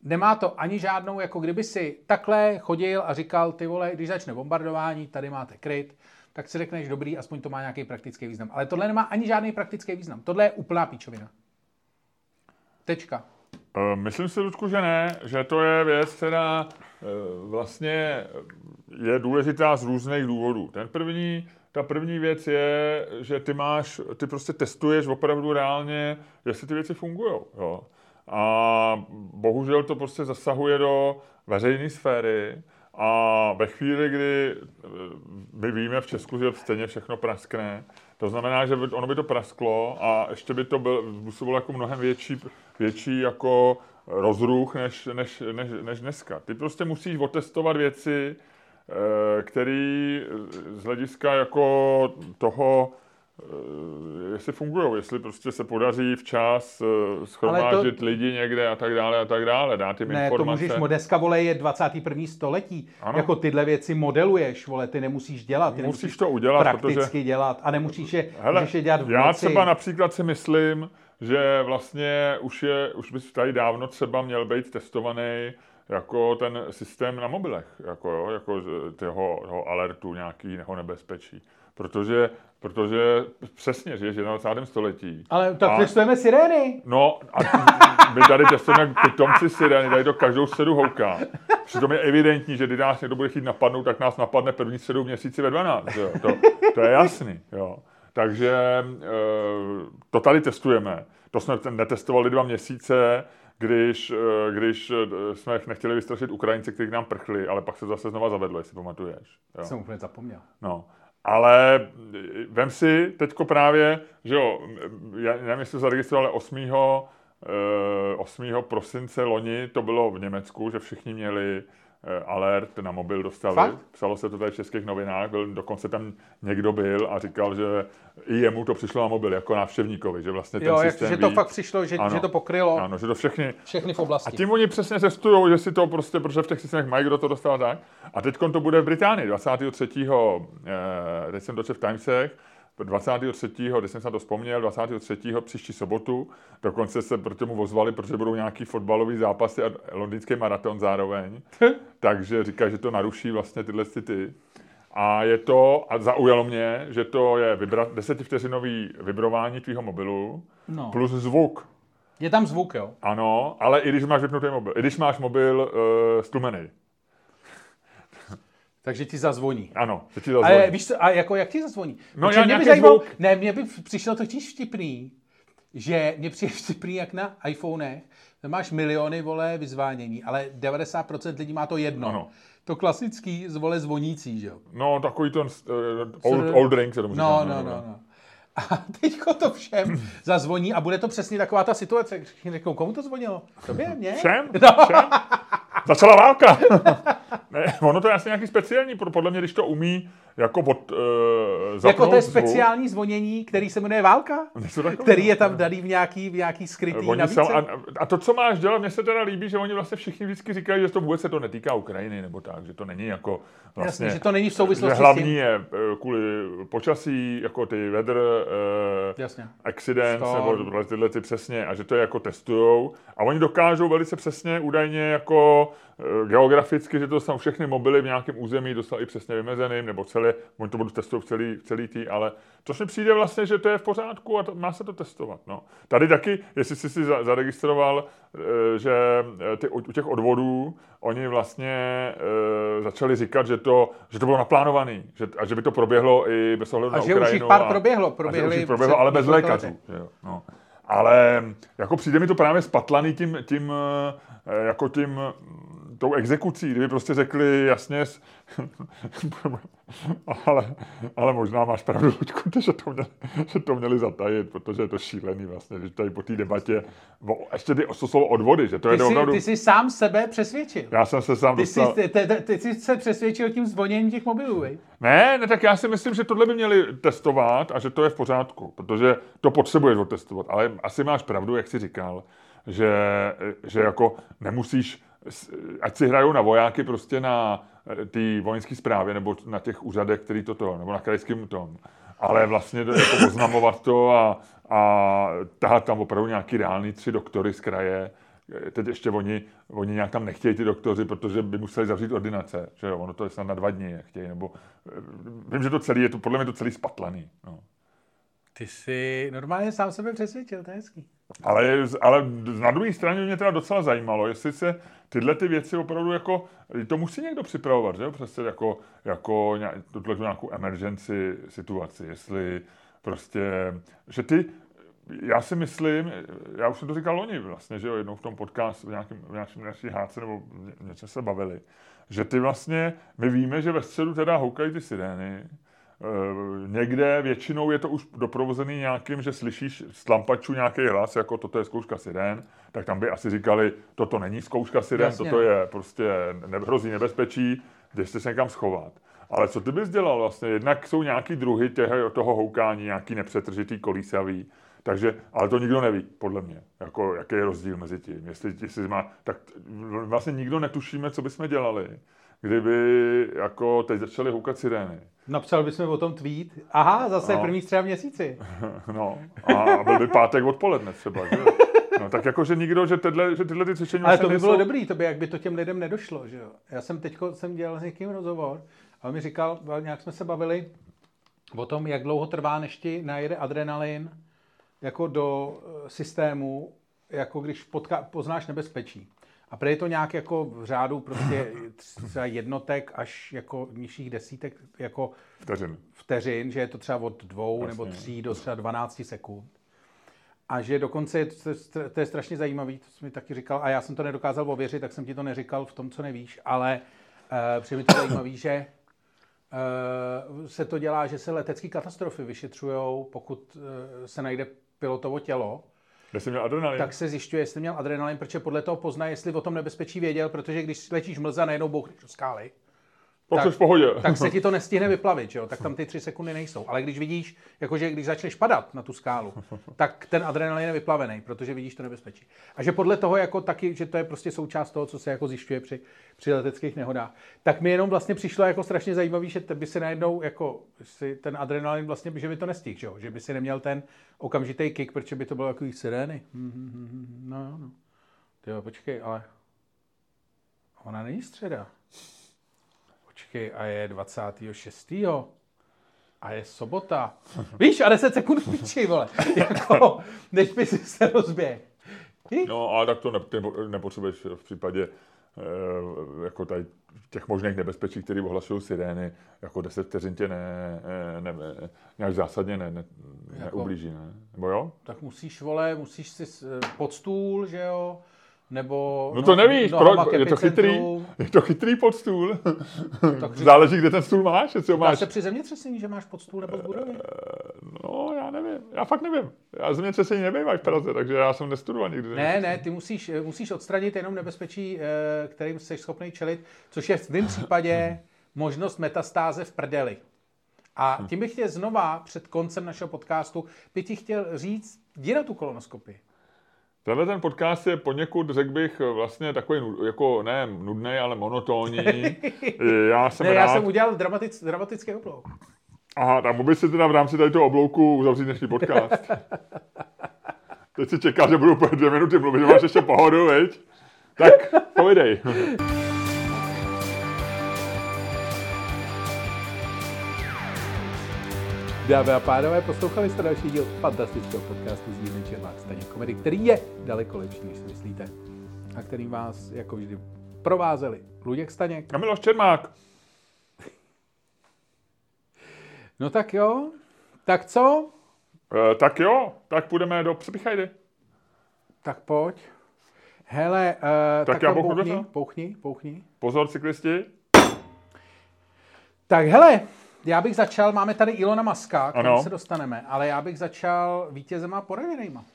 Nemá to ani žádnou, jako kdyby si takhle chodil a říkal, ty vole, když začne bombardování, tady máte kryt, tak si řekneš, dobrý, aspoň to má nějaký praktický význam. Ale tohle nemá ani žádný praktický význam. Tohle je úplná píčovina. Tečka. Eh, myslím si, Ludku, že ne, že to je věc, která eh, vlastně je důležitá z různých důvodů. Ten první, ta první věc je, že ty máš, ty prostě testuješ opravdu reálně, jestli ty věci fungují. A bohužel to prostě zasahuje do veřejné sféry a ve chvíli, kdy eh, my víme v Česku, že stejně všechno praskne, to znamená, že ono by to prasklo a ještě by to byl, bylo jako mnohem větší, větší jako rozruch než, než, než, než dneska. Ty prostě musíš otestovat věci, Eh, který z hlediska jako toho, eh, jestli fungují, jestli prostě se podaří včas eh, schromáždit to... lidi někde a tak dále a tak dále, dát jim ne, informace. Ne, to můžeš, dneska, vole, je 21. století. Ano. Jako tyhle věci modeluješ, vole, ty nemusíš dělat. Ty musíš, musíš to udělat, prakticky protože... dělat a nemusíš je, Hele, můžeš je dělat v Já noci. třeba například si myslím, že vlastně už, je, už bys tady dávno třeba měl být testovaný jako ten systém na mobilech, jako, jo, jako toho, toho alertu nějakého nebezpečí. Protože, protože přesně žiješ v 21. století. Ale tak a, testujeme sirény. No, a my tady testujeme pitomci sirény, tady to každou sedu houká. Přitom je evidentní, že když nás někdo bude chtít napadnout, tak nás napadne první sedu v měsíci ve 12. Jo. To, to je jasný. Jo. Takže eh, to tady testujeme. To jsme netestovali dva měsíce, když, eh, když eh, jsme nechtěli vystrašit Ukrajince, kteří k nám prchli, ale pak se zase znova zavedlo, jestli pamatuješ. Jo. Jsem úplně zapomněl. No. Ale eh, vem si teďko právě, že jo, já nevím, jestli zaregistrovali 8. 8. prosince loni, to bylo v Německu, že všichni měli Eh, alert na mobil dostali. Fakt? Psalo se to tady v českých novinách, byl, dokonce tam někdo byl a říkal, že i jemu to přišlo na mobil jako návštěvníkovi, že vlastně ten jo, systém že to ví. fakt přišlo, že, ano, že to pokrylo ano, že to všechny, všechny v oblasti. A tím oni přesně testují, že si to prostě, protože v těch systémech mají, kdo to dostal tak. A teď to bude v Británii 23. Eh, teď jsem dočet v Timesech, 23. když jsem se to vzpomněl, 23. příští sobotu, dokonce se proti tomu ozvali, protože budou nějaký fotbalový zápasy a londýnský maraton zároveň, (laughs) takže říká, že to naruší vlastně tyhle ty. A je to, a zaujalo mě, že to je vibra, desetivteřinový vibrování tvýho mobilu no. plus zvuk. Je tam zvuk, jo? Ano, ale i když máš vypnutý mobil, i když máš mobil uh, stlumený. Takže ti zazvoní. Ano, že ti zazvoní. Ale víš co, a jako jak ti zazvoní? No já mě by zajímal, zvuk. Ne, mě by přišlo totiž vtipný, že mě přijde (laughs) vtipný jak na iPhonech, máš miliony, vole, vyzvánění, ale 90% lidí má to jedno. Ano. To klasický zvole zvonící, že jo? No, takový ten uh, old, old ring se tomu říká. No, no, no, no. no. A (laughs) teďko to všem zazvoní a bude to přesně taková ta situace. Řeknou, komu to zvonilo? Tobě? Mně? Všem? No. Všem? (laughs) Začala válka. (laughs) ne, ono to je asi nějaký speciální, podle mě, když to umí jako od, uh, Jako to je speciální zvonění, který se jmenuje válka? který je tam daný v nějaký, v nějaký skrytý oni jsou, a, a, to, co máš dělat, mně se teda líbí, že oni vlastně všichni vždycky říkají, že to vůbec se to netýká Ukrajiny, nebo tak, že to není jako vlastně... Jasně, že to není v souvislosti že hlavní je eh, kvůli počasí, jako ty weather uh, Jasně. accidents, nebo tyhle ty přesně, a že to je jako testujou. A oni dokážou velice přesně údajně jako e, geograficky, že to jsou všechny mobily v nějakém území dostali přesně vymezeným, nebo celé, oni to budou testovat v celý, v celý tý, ale to mi přijde vlastně, že to je v pořádku a to, má se to testovat. No. Tady taky, jestli jsi si zaregistroval, e, že ty, u těch odvodů oni vlastně začali říkat, že to, že to bylo naplánované, že, a že by to proběhlo i bez ohledu a na že Ukrajinu. už jich pár a, proběhlo, proběhly, a že už proběhlo, ale bez lékařů. Jo, no. Ale jako přijde mi to právě spatlaný tím, tím eh, jako tím tou exekucí, kdyby prostě řekli jasně, (laughs) ale, ale možná máš pravdu, Luďku, že to, měli, že to měli zatajit, protože je to šílený vlastně, že tady po té debatě, o, ještě ty, to jsou odvody, že to ty je jsi, opravdu... Ty jsi sám sebe přesvědčil. Já jsem se sám ty dostal... Jsi, ty, ty, ty jsi se přesvědčil tím zvoněním těch mobilů, vej? Ne, ne, tak já si myslím, že tohle by měli testovat a že to je v pořádku, protože to potřebuješ otestovat, ale asi máš pravdu, jak jsi říkal, že, že jako nemusíš ať si hrajou na vojáky prostě na eh, ty vojenské zprávě nebo na těch úřadech, který toto, nebo na krajském tom. Ale vlastně to, jako oznamovat to a, a tahat tam opravdu nějaký reálný tři doktory z kraje. Teď ještě oni, oni nějak tam nechtějí ty doktoři, protože by museli zavřít ordinace, že jo, ono to je snad na dva dny, chtějí, nebo eh, vím, že to celý je to, podle mě to celý spatlaný. No. Ty jsi normálně sám sebe přesvědčil, to je hezký. Ale, ale na druhé straně mě teda docela zajímalo, jestli se tyhle ty věci opravdu jako, to musí někdo připravovat, že jo, přesně jako, jako tuhle nějakou emergency situaci, jestli prostě, že ty, já si myslím, já už jsem to říkal loni vlastně, že jo, jednou v tom podcastu, v nějakém, v nějakém naší hádce nebo něco se bavili, že ty vlastně, my víme, že ve středu teda houkají ty sirény, někde většinou je to už doprovozený nějakým, že slyšíš z lampačů nějaký hlas, jako toto je zkouška sirén, tak tam by asi říkali, toto není zkouška sirén, Jasně. toto je prostě ne, hrozí nebezpečí, jste se někam schovat. Ale co ty bys dělal vlastně? Jednak jsou nějaký druhy těho, toho houkání, nějaký nepřetržitý kolísavý, takže, ale to nikdo neví, podle mě, jako, jaký je rozdíl mezi tím. Jestli, jestli má, tak vlastně nikdo netušíme, co bychom dělali, kdyby jako teď začaly houkat sirény. Napsal bychom o tom tweet. Aha, zase no. první střeva měsíci. (laughs) No, a byl by pátek odpoledne třeba, že? No, tak jako, že nikdo, že, tyhle, že tyhle ty cvičení... Ale to by bylo dobrý, to by, jak by to těm lidem nedošlo, že jo. Já jsem teď jsem dělal s někým rozhovor a on mi říkal, nějak jsme se bavili o tom, jak dlouho trvá, než ti najede adrenalin jako do eh, systému, jako když potká, poznáš nebezpečí. A prý je to nějak jako v řádu prostě třeba jednotek až jako nižších desítek jako vteřin. vteřin, že je to třeba od dvou Jasně. nebo tří do třeba 12 sekund. A že dokonce, to, to je strašně zajímavý, to jsi mi taky říkal, a já jsem to nedokázal ověřit, tak jsem ti to neříkal v tom, co nevíš, ale uh, přijde mi to zajímavý, že uh, se to dělá, že se letecké katastrofy vyšetřují, pokud uh, se najde pilotovo tělo, Jestli měl adrenalin. Tak se zjišťuje, jestli měl adrenalin, protože podle toho pozná, jestli o tom nebezpečí věděl, protože když letíš mlza, najednou bouchneš do skály, tak, tak, v pohodě. tak se ti to (laughs) nestihne vyplavit, jo? tak tam ty tři sekundy nejsou. Ale když vidíš, jakože když začneš padat na tu skálu, (laughs) tak ten adrenalin je vyplavený, protože vidíš to nebezpečí. A že podle toho jako taky, že to je prostě součást toho, co se jako zjišťuje při, při leteckých nehodách, tak mi jenom vlastně přišlo jako strašně zajímavý, že by si najednou jako si ten adrenalin vlastně, že by to nestihl, že, že by si neměl ten okamžitý kick, protože by to bylo jako sirény. No, no. Ty jo, počkej, ale ona není středa. Počkej, a je 26. A je sobota. (laughs) Víš, a 10 sekund píči, vole. (laughs) Jako, než by si se rozběh. No, ale tak to ne, nepotřebuješ v případě e, jako tady těch možných nebezpečí, které ohlašují sirény, jako 10 vteřin tě ne, eh, ne, ne, nějak zásadně ne, ne, jako, neublíží, ne? Nebo jo? Tak musíš, vole, musíš si pod stůl, že jo, nebo no to no, nevíš, pro, je to chytrý, je to chytrý pod stůl. Záleží, kde ten stůl máš. Jestli ho máš... se při zemětřesení, že máš pod stůl nebo v budově? No, já nevím. Já fakt nevím. Já zemětřesení nebývají v Praze, takže já jsem nestudoval nikdy. Ne, ne, ty musíš, musíš odstranit jenom nebezpečí, eh, kterým jsi schopný čelit, což je v tvém případě (laughs) možnost metastáze v prdeli. A tím bych chtěl znova před koncem našeho podcastu, by ti chtěl říct, jdi na tu kolonoskopii. Tenhle ten podcast je poněkud, řekl bych, vlastně takový, jako ne nudný, ale monotónní. (laughs) Já jsem, ne, rád... já jsem udělal dramatic, dramatický oblouk. Aha, tam by si teda v rámci tady toho oblouku uzavřít dnešní podcast. (laughs) Teď si čeká, že budu po dvě minuty mluvit, že máš ještě pohodu, veď? Tak, povidej. (laughs) Dámy a pánové, poslouchali jste další díl fantastického podcastu z dílny Čermák Staně komedy, který je daleko lepší, než si myslíte. A který vás, jako vždy, provázeli Luděk Staněk. A Miloš Čermák. (laughs) No tak jo, tak co? E, tak jo, tak půjdeme do Přepichajdy. Tak pojď. Hele, uh, Tak tak já pouchni, pouchni. Pozor, cyklisti. Tak hele, já bych začal, máme tady Ilona Maska, k tomu se dostaneme, ale já bych začal vítězema a poraženýma.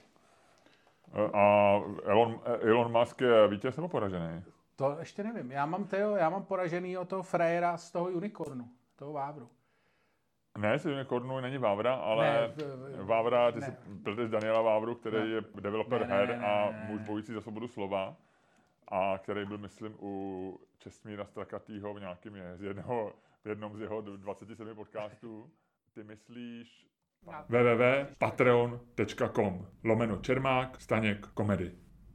E, A Elon, Elon Musk je vítěz nebo poražený? To ještě nevím. Já mám, tyjo, já mám poraženýho toho frajera z toho unicornu, toho Vávru. Ne, z Unicornu není Vávra, ale Ne, Vávra, ty ne. jsi pleteš Daniela Vávru, který Ne. je developer Ne, ne, her ne, ne, a muž bojící za svobodu slova a který byl, myslím, u Čestmíra Strakatýho v nějakým je, z jednoho, v jednom z jeho 27 podcastů. Ty myslíš www.patreon.com lomeno Čermák, Staněk, komedy.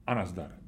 A nazdar.